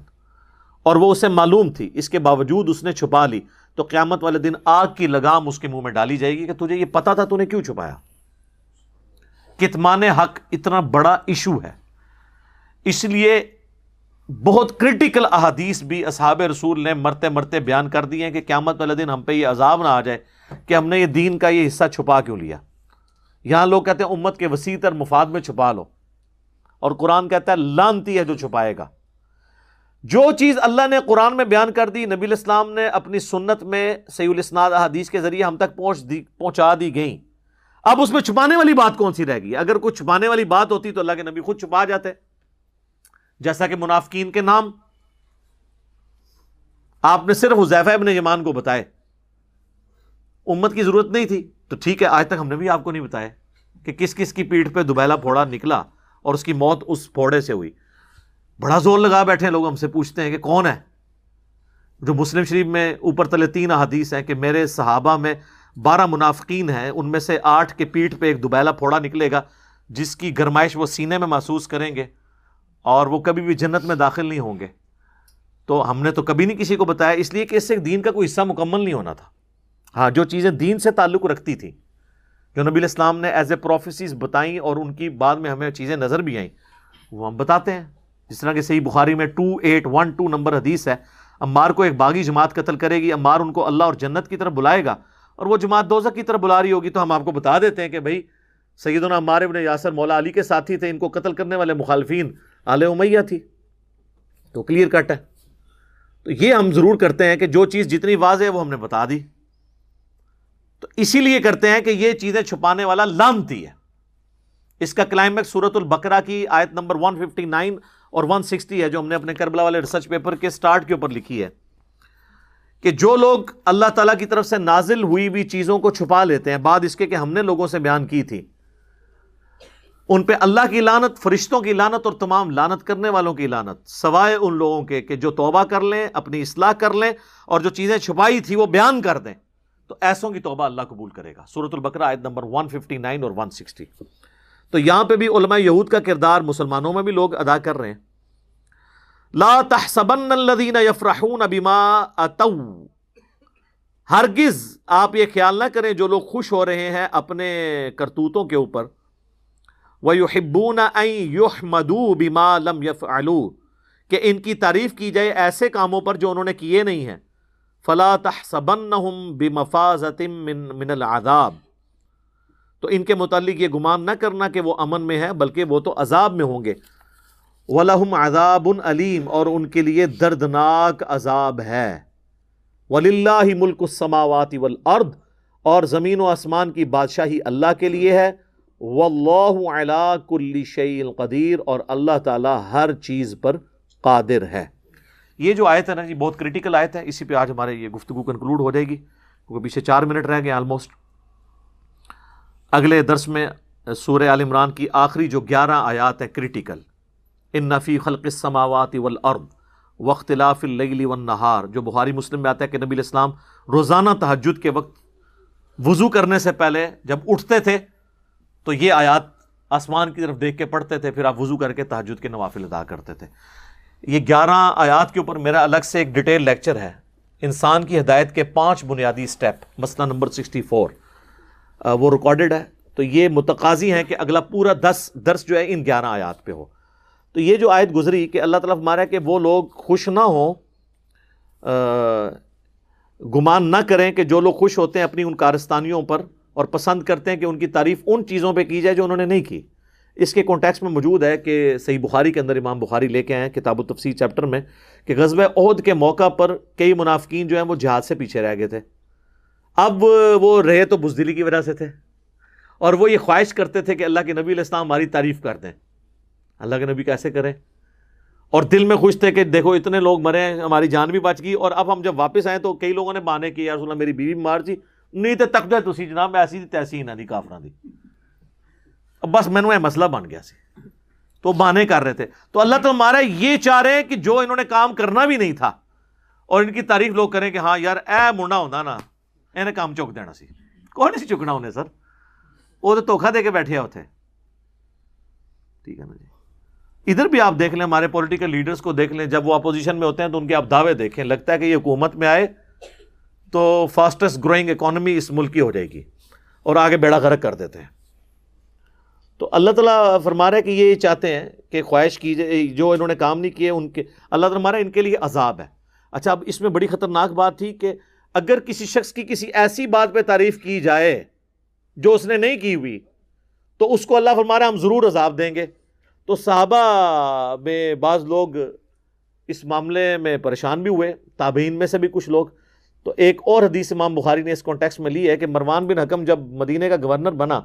اور وہ اسے معلوم تھی، اس کے باوجود اس نے چھپا لی۔ تو قیامت والے دن آگ کی لگام اس کے منہ میں ڈالی جائے گی کہ تجھے یہ پتا تھا تو نے کیوں چھپایا؟ کتمان حق اتنا بڑا ایشو ہے۔ اس لیے بہت کرٹیکل احادیث بھی اصحاب رسول نے مرتے مرتے بیان کر دیے کہ قیامت والے دن ہم پہ یہ عذاب نہ آ جائے کہ ہم نے یہ دین کا یہ حصہ چھپا کیوں لیا۔ یہاں لوگ کہتے ہیں امت کے وسیع تر مفاد میں چھپا لو۔ اور قرآن کہتا ہے لانتی ہے جو چھپائے گا۔ جو چیز اللہ نے قرآن میں بیان کر دی، نبی الاسلام نے اپنی سنت میں سی الاسناد حدیث کے ذریعے ہم تک پہنچ دی، پہنچا دی گئی اب اس میں چھپانے والی بات کون سی رہ گئی؟ اگر کوئی چھپانے والی بات ہوتی تو اللہ کے نبی خود چھپا جاتے۔ جیسا کہ منافقین کے نام۔ آپ نے صرف حذیفہ ابن یمان کو بتائے۔ امت کی ضرورت نہیں تھی۔ تو ٹھیک ہے، آج تک ہم نے بھی آپ کو نہیں بتایا کہ کس کس کی پیٹھ پہ دوبیلا پھوڑا نکلا اور اس کی موت اس پھوڑے سے ہوئی۔ بڑا زور لگا بیٹھے ہیں لوگ ہم سے پوچھتے ہیں کہ کون ہے؟ جو مسلم شریف میں اوپر تلے تین حدیث ہیں کہ میرے صحابہ میں بارہ منافقین ہیں، ان میں سے آٹھ کے پیٹھ پہ ایک دوبیلا پھوڑا نکلے گا، جس کی گرمائش وہ سینے میں محسوس کریں گے۔ اور وہ کبھی بھی جنت میں داخل نہیں ہوں گے۔ تو ہم نے تو کبھی نہیں کسی کو بتایا، اس لیے کہ اس سے دین کا کوئی حصہ مکمل نہیں ہونا تھا۔ ہاں جو چیزیں دین سے تعلق رکھتی تھیں، جو نبی الاسلام نے ایز اے پروفیسیز بتائیں اور ان کی بعد میں ہمیں چیزیں نظر بھی آئیں، وہ ہم بتاتے ہیں۔ جس طرح کہ صحیح بخاری میں two eight one two number حدیث ہے امار کو ایک باغی جماعت قتل کرے گی امار ان کو اللہ اور جنت کی طرف بلائے گا۔ اور وہ جماعت دوزہ کی طرف بلا رہی ہوگی تو ہم آپ کو بتا دیتے ہیں کہ بھائی، سیدنا عمار ابن یاسر مولا علی کے ساتھی تھے، ان کو قتل کرنے والے مخالفین۔ آل امیہ تھی۔ تو کلیئر کٹ ہے۔ تو یہ ہم ضرور کرتے ہیں کہ جو چیز جتنی واضح ہے وہ ہم نے بتا دی۔ تو اسی لیے کرتے ہیں کہ یہ چیزیں چھپانے والا لانتی ہے۔ اس کا کلائمیکس سورت البقرہ کی آیت نمبر 159 اور 160 ہے، جو ہم نے اپنے کربلا والے ریسرچ پیپر کے سٹارٹ کے اوپر لکھی ہے۔ کہ جو لوگ اللہ تعالیٰ کی طرف سے نازل ہوئی بھی چیزوں کو چھپا لیتے ہیں، بعد اس کے کہ ہم نے لوگوں سے بیان کی تھی۔ ان پہ اللہ کی لانت فرشتوں کی لانت اور تمام لانت کرنے والوں کی لانت سوائے ان لوگوں کے کہ جو توبہ کر لیں، اپنی اصلاح کر لیں اور جو چیزیں چھپائی تھی وہ بیان کر دیں۔ تو ایسوں کی توبہ اللہ قبول کرے گا۔ سورت البقرہ آیت نمبر 159 اور 160 تو یہاں پہ بھی علماء یہود کا کردار مسلمانوں میں بھی لوگ ادا کر رہے ہیں۔ لا تحسبن الذين يفرحون بما اتو ہرگز آپ یہ خیال نہ کریں جو لوگ خوش ہو رہے ہیں اپنے کرتوتوں کے اوپر۔ وَيُحِبُّونَ أَن يُحْمَدُوا بِمَا لَمْ يَفْعَلُوا کہ ان کی تعریف کی جائے ایسے کاموں پر جو انہوں نے کیے نہیں ہیں۔ فَلَا تَحْسَبَنَّهُمْ بِمَفَازَةٍ مِّن من الْعَذَابِ۔ تو ان کے متعلق یہ گمان نہ کرنا کہ وہ امن میں ہے بلکہ وہ تو عذاب میں ہوں گے۔ وَلَهُمْ عَذَابٌ علیم اور ان کے لیے دردناک عذاب ہے۔ وَلِلَّهِ مُلْكُ السَّمَاوَاتِ وَالْأَرْضِ اور زمین و آسمان کی بادشاہی اللہ کے لیے ہے۔ واللہ علی کل شیء قدیر اور اللہ تعالی ہر چیز پر قادر ہے۔ یہ جو آیت ہے نا جی بہت کریٹیکل آیت ہے، اسی پہ آج ہمارے یہ گفتگو کنکلوڈ ہو جائے گی، کیونکہ پیچھے چار منٹ رہ گئے آلموسٹ اگلے درس میں سورہ عال عمران کی آخری جو گیارہ آیات ہیں کریٹیکل ان نفی خلق السماوات والارض واختلاف اللیل والنہار جو بخاری مسلم میں آتا ہے کہ نبی الاسلام روزانہ تہجد کے وقت وضو کرنے سے پہلے جب اٹھتے تھے تو یہ آیات آسمان کی طرف دیکھ کے پڑھتے تھے، پھر آپ وضو کر کے تحجد کے نوافل ادا کرتے تھے۔ یہ گیارہ آیات کے اوپر میرا الگ سے ایک ڈیٹیل لیکچر ہے۔ انسان کی ہدایت کے پانچ بنیادی سٹیپ، مسئلہ نمبر سکسٹی فور۔ وہ ریکارڈڈ ہے۔ تو یہ متقاضی ہیں کہ اگلا پورا دس درس جو ہے ان گیارہ آیات پہ ہو۔ تو یہ جو آیت گزری کہ اللہ تعالیٰ مارا کہ وہ لوگ خوش نہ ہوں گمان نہ کریں کہ جو لوگ خوش ہوتے ہیں اپنی ان کارستانیوں پر اور پسند کرتے ہیں کہ ان کی تعریف ان چیزوں پہ کی جائے جو انہوں نے نہیں کی۔ اس کے کانٹیکس میں موجود ہے کہ صحیح بخاری کے اندر امام بخاری لے کے آئے ہیں، کتاب و تفصیل چیپٹر میں، کہ غزب عہد کے موقع پر کئی منافقین جو ہیں وہ جہاد سے پیچھے رہ گئے تھے۔ اب وہ رہے تو بزدلی کی وجہ سے تھے۔ اور وہ یہ خواہش کرتے تھے کہ اللہ کے نبی علیہ السلام ہماری تعریف کر دیں۔ اللہ کے نبی کیسے کریں؟ اور دل میں خوش تھے کہ دیکھو اتنے لوگ مرے ہیں، ہماری جان بھی بچ گئی۔ اور اب ہم جب واپس آئے تو کئی لوگوں نے بانے کی یا رسول اللہ میری بیوی مار جی نہیں تو تک جائے تھی جناب ایسی تھی تیسی نہ دی کافران دی بس میں نے مسئلہ بن گیا سی تو بانے کر رہے تھے تو اللہ تعالیٰ مارا یہ چاہ رہے ہیں کہ جو انہوں نے کام کرنا بھی نہیں تھا اور ان کی تعریف لوگ کریں کہ ہاں یار اے منڈا ہوتا نا انہیں کام چک دینا سی کون نہیں سی چکنا انہیں سر وہ تو دھوکھا دے کے بیٹھے ہوتے ٹھیک ہے نا جی ادھر بھی آپ دیکھ لیں ہمارے پولیٹیکل لیڈرز کو دیکھ لیں جب وہ اپوزیشن میں ہوتے ہیں تو ان کے آپ دعوے دیکھیں لگتا ہے کہ یہ حکومت میں آئے تو فاسٹسٹ گروئنگ اکانومی اس ملک کی ہو جائے گی اور آگے بیڑا غرق کر دیتے ہیں۔ تو اللہ تعالیٰ فرما رہا ہے کہ یہ چاہتے ہیں کہ خواہش کی جائے جو انہوں نے کام نہیں کیے، ان کے اللہ تعالیٰ فرما رہا ہے ان کے لیے عذاب ہے۔ اچھا اب اس میں بڑی خطرناک بات تھی کہ اگر کسی شخص کی کسی ایسی بات پہ تعریف کی جائے جو اس نے نہیں کی ہوئی، تو اس کو اللہ فرما رہا ہم ضرور عذاب دیں گے۔ تو صحابہ میں بعض لوگ اس معاملے میں پریشان بھی ہوئے، تابعین میں سے بھی کچھ لوگ۔ تو ایک اور حدیث امام بخاری نے اس کانٹیکس میں لی ہے کہ مروان بن حکم جب مدینے کا گورنر بنا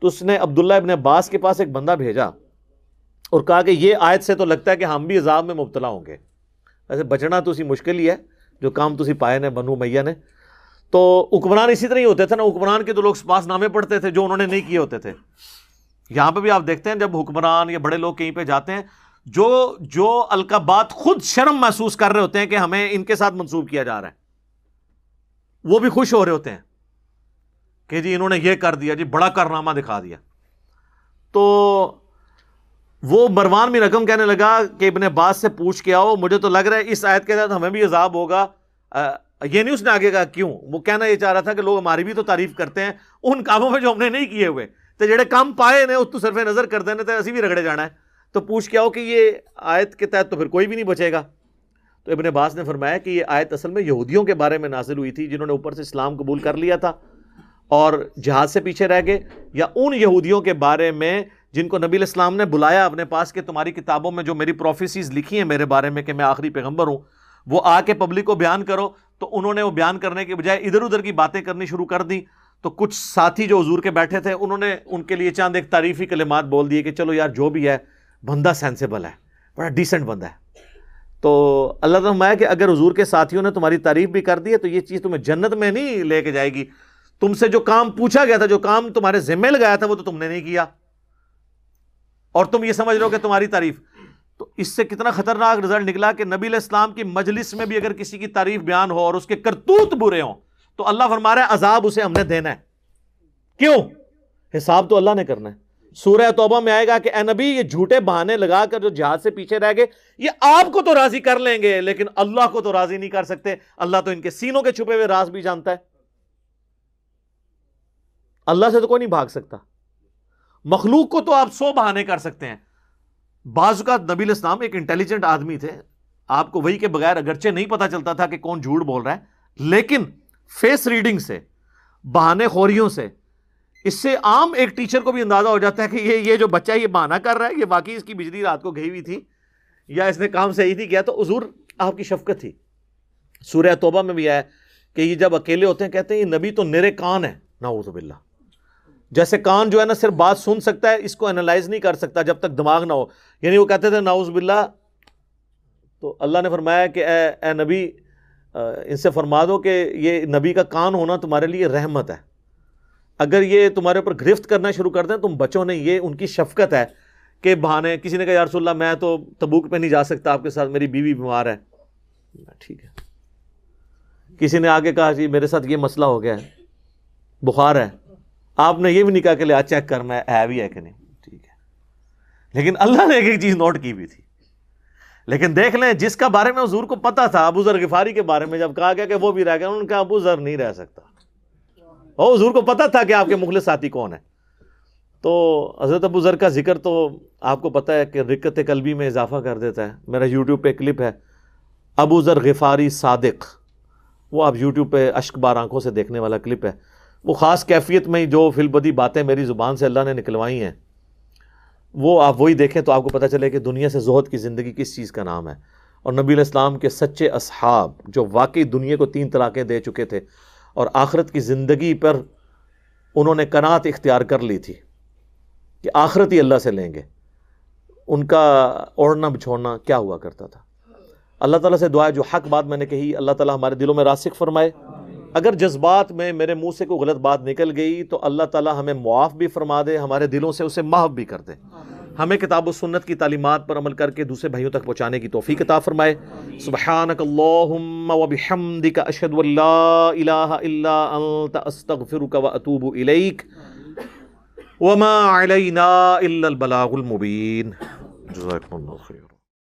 تو اس نے عبداللہ ابن عباس کے پاس ایک بندہ بھیجا اور کہا کہ یہ آیت سے تو لگتا ہے کہ ہم بھی عذاب میں مبتلا ہوں گے۔ ویسے بچنا تو اسی مشکل ہی ہے، جو کام تسی پائے نے، بنو میاں نے۔ تو حکمران اسی طرح ہی ہوتے تھے نا، حکمران کے تو لوگ پاس نامے پڑھتے تھے جو انہوں نے نہیں کیے ہوتے تھے۔ یہاں پہ بھی آپ دیکھتے ہیں جب حکمران یا بڑے لوگ کہیں پہ جاتے ہیں، جو جو القابات خود شرم محسوس کر رہے ہوتے ہیں کہ ہمیں ان کے ساتھ منسوب کیا جا رہا ہے۔ وہ بھی خوش ہو رہے ہوتے ہیں کہ جی انہوں نے یہ کر دیا جی بڑا کارنامہ دکھا دیا۔ تو وہ مروان بھی رقم کہنے لگا کہ ابن باز سے پوچھ کے آؤ، مجھے تو لگ رہا ہے اس آیت کے ساتھ ہمیں بھی عذاب ہوگا۔ یہ نہیں اس نے آگے کہا کیوں؟ وہ کہنا یہ چاہ رہا تھا کہ لوگ ہماری بھی تو تعریف کرتے ہیں۔ ان کاموں میں جو ہم نے نہیں کیے ہوئے، تو جڑے کام پائے نے، اس تو صرف نظر کر دینے تھے اسی بھی رگڑے جانا ہے۔ تو پوچھ کے آؤ کہ یہ آیت کے تحت تو پھر کوئی بھی نہیں بچے گا۔ تو ابن عباس نے فرمایا کہ یہ آیت اصل میں یہودیوں کے بارے میں نازل ہوئی تھی جنہوں نے اوپر سے اسلام قبول کر لیا تھا اور جہاز سے پیچھے رہ گئے یا ان یہودیوں کے بارے میں جن کو نبی الاسلام نے بلایا اپنے پاس کہ تمہاری کتابوں میں جو میری پروفیسیز لکھی ہیں میرے بارے میں کہ میں آخری پیغمبر ہوں، وہ آ کے پبلک کو بیان کرو۔ تو انہوں نے وہ بیان کرنے کے بجائے ادھر ادھر کی باتیں کرنی شروع کر دی تو کچھ ساتھی جو حضور کے بیٹھے تھے، انہوں نے ان کے لیے چاند ایک تعریفی کلمات بول دیے کہ چلو یار جو بھی ہے، بندہ سینسیبل ہے، بڑا ڈیسنٹ بندہ ہے۔ تو اللہ تعالیٰ کہ اگر حضور کے ساتھیوں نے تمہاری تعریف بھی کر دی ہے تو یہ چیز تمہیں جنت میں نہیں لے کے جائے گی۔ تم سے جو کام پوچھا گیا تھا، جو کام تمہارے ذمے لگایا تھا، وہ تو تم نے نہیں کیا۔ اور تم یہ سمجھ رہے ہو کہ تمہاری تعریف۔ تو اس سے کتنا خطرناک رزلٹ نکلا کہ نبی علیہ السلام کی مجلس میں بھی اگر کسی کی تعریف بیان ہو اور اس کے کرتوت برے ہوں، تو اللہ فرما رہا ہے، عذاب اسے ہم نے دینا ہے۔ کیوں؟ حساب تو اللہ نے کرنا ہے۔ سورہ توبہ میں آئے گا کہ اے نبی، یہ جھوٹے بہانے لگا کر جو جہاز سے پیچھے رہ گئے، یہ آپ کو تو راضی کر لیں گے، لیکن اللہ کو تو راضی نہیں کر سکتے۔ اللہ تو ان کے سینوں کے چھپے ہوئے راز بھی جانتا ہے۔ اللہ سے تو کوئی نہیں بھاگ سکتا۔ مخلوق کو تو آپ سو بہانے کر سکتے ہیں۔ بعض کا نبی اسلام ایک انٹیلیجنٹ آدمی تھے۔ آپ کو وہی کے بغیر اگرچہ نہیں پتا چلتا تھا کہ کون جھوٹ بول رہا ہے، لیکن فیس ریڈنگ سے، بہانے خوریوں سے اس سے عام ایک ٹیچر کو بھی اندازہ ہو جاتا ہے کہ یہ یہ جو بچہ یہ بہانا کر رہا ہے، یہ واقعی اس کی بجلی رات کو گئی ہوئی تھی، یا اس نے کام صحیح تھی کیا، تو حضور آپ کی شفقت تھی۔ سورہ توبہ میں بھی آیا کہ یہ جب اکیلے ہوتے ہیں، کہتے ہیں، یہ نبی تو نرے کان ہے نعوذ باللہ۔ جیسے کان جو ہے نا، صرف بات سن سکتا ہے، اس کو انالائز نہیں کر سکتا جب تک دماغ نہ ہو۔ یعنی وہ کہتے تھے ناؤز باللہ۔ تو اللہ نے فرمایا کہ اے اے نبی ان سے فرما دو کہ یہ نبی کا کان ہونا تمہارے لیے رحمت ہے۔ اگر یہ تمہارے اوپر گرفت کرنا شروع کر دیں، تم بچوں نے یہ ان کی شفقت ہے کہ بہانے کسی نے کہا یا رسول اللہ میں تو تبوک پہ نہیں جا سکتا، آپ کے ساتھ میری بیوی بیمار ہے. ٹھیک ہے۔ کسی نے آگے کہا جی میرے ساتھ یہ مسئلہ ہو گیا ہے، بخار ہے۔ آپ نے یہ بھی نہیں کہا کہ لیا چیک کرنا ہے بھی ہے کہ نہیں۔ ٹھیک ہے۔ لیکن اللہ نے ایک ایک چیز نوٹ کی بھی تھی۔ لیکن دیکھ لیں، جس کا بارے میں حضور کو پتا تھا، ابو ذر غفاری کے بارے میں جب کہا گیا کہ وہ بھی رہ گیا انہوں نے کہا، ابو ذر نہیں رہ سکتا۔ وہ حضور کو پتا تھا کہ آپ کے مخلص ساتھی کون ہے تو حضرت ابو ذر کا ذکر تو آپ کو پتا ہے کہ رکت قلبی میں اضافہ کر دیتا ہے۔ میرا یوٹیوب پہ کلپ ہے۔ ابو ذر غفاری صادق۔ وہ آپ یوٹیوب پہ اشک بار آنکھوں سے دیکھنے والا کلپ ہے۔ وہ خاص کیفیت میں جو فل بدی باتیں میری زبان سے اللہ نے نکلوائی ہیں، وہ آپ وہی دیکھیں تو آپ کو پتہ چلے کہ دنیا سے زہد کی زندگی کس چیز کا نام ہے۔ اور نبی علیہ السلام کے سچے اصحاب جو واقعی دنیا کو تین طلاقیں دے چکے تھے اور آخرت کی زندگی پر انہوں نے کنات اختیار کر لی تھی کہ آخرت ہی اللہ سے لیں گے۔ ان کا اوڑھنا بچھوڑنا کیا ہوا کرتا تھا؟ اللہ تعالیٰ سے دعا جو حق بات میں نے کہی، اللہ تعالیٰ ہمارے دلوں میں راسک فرمائے۔ اگر جذبات میں میرے منہ سے کوئی غلط بات نکل گئی تو اللہ تعالیٰ ہمیں معاف بھی فرما دے، ہمارے دلوں سے اسے محف بھی کر دے۔ ہمیں کتاب و سنت کی تعلیمات پر عمل کر کے دوسرے بھائیوں تک پہنچانے کی توفیق عطا فرمائے۔ سبحانک اللہم و بحمدک، اشہد واللہ الہ الا انت، استغفرک و اتوب الیک۔ وما علینا الا البلاغ المبین۔ جزاکم اللہ خیر۔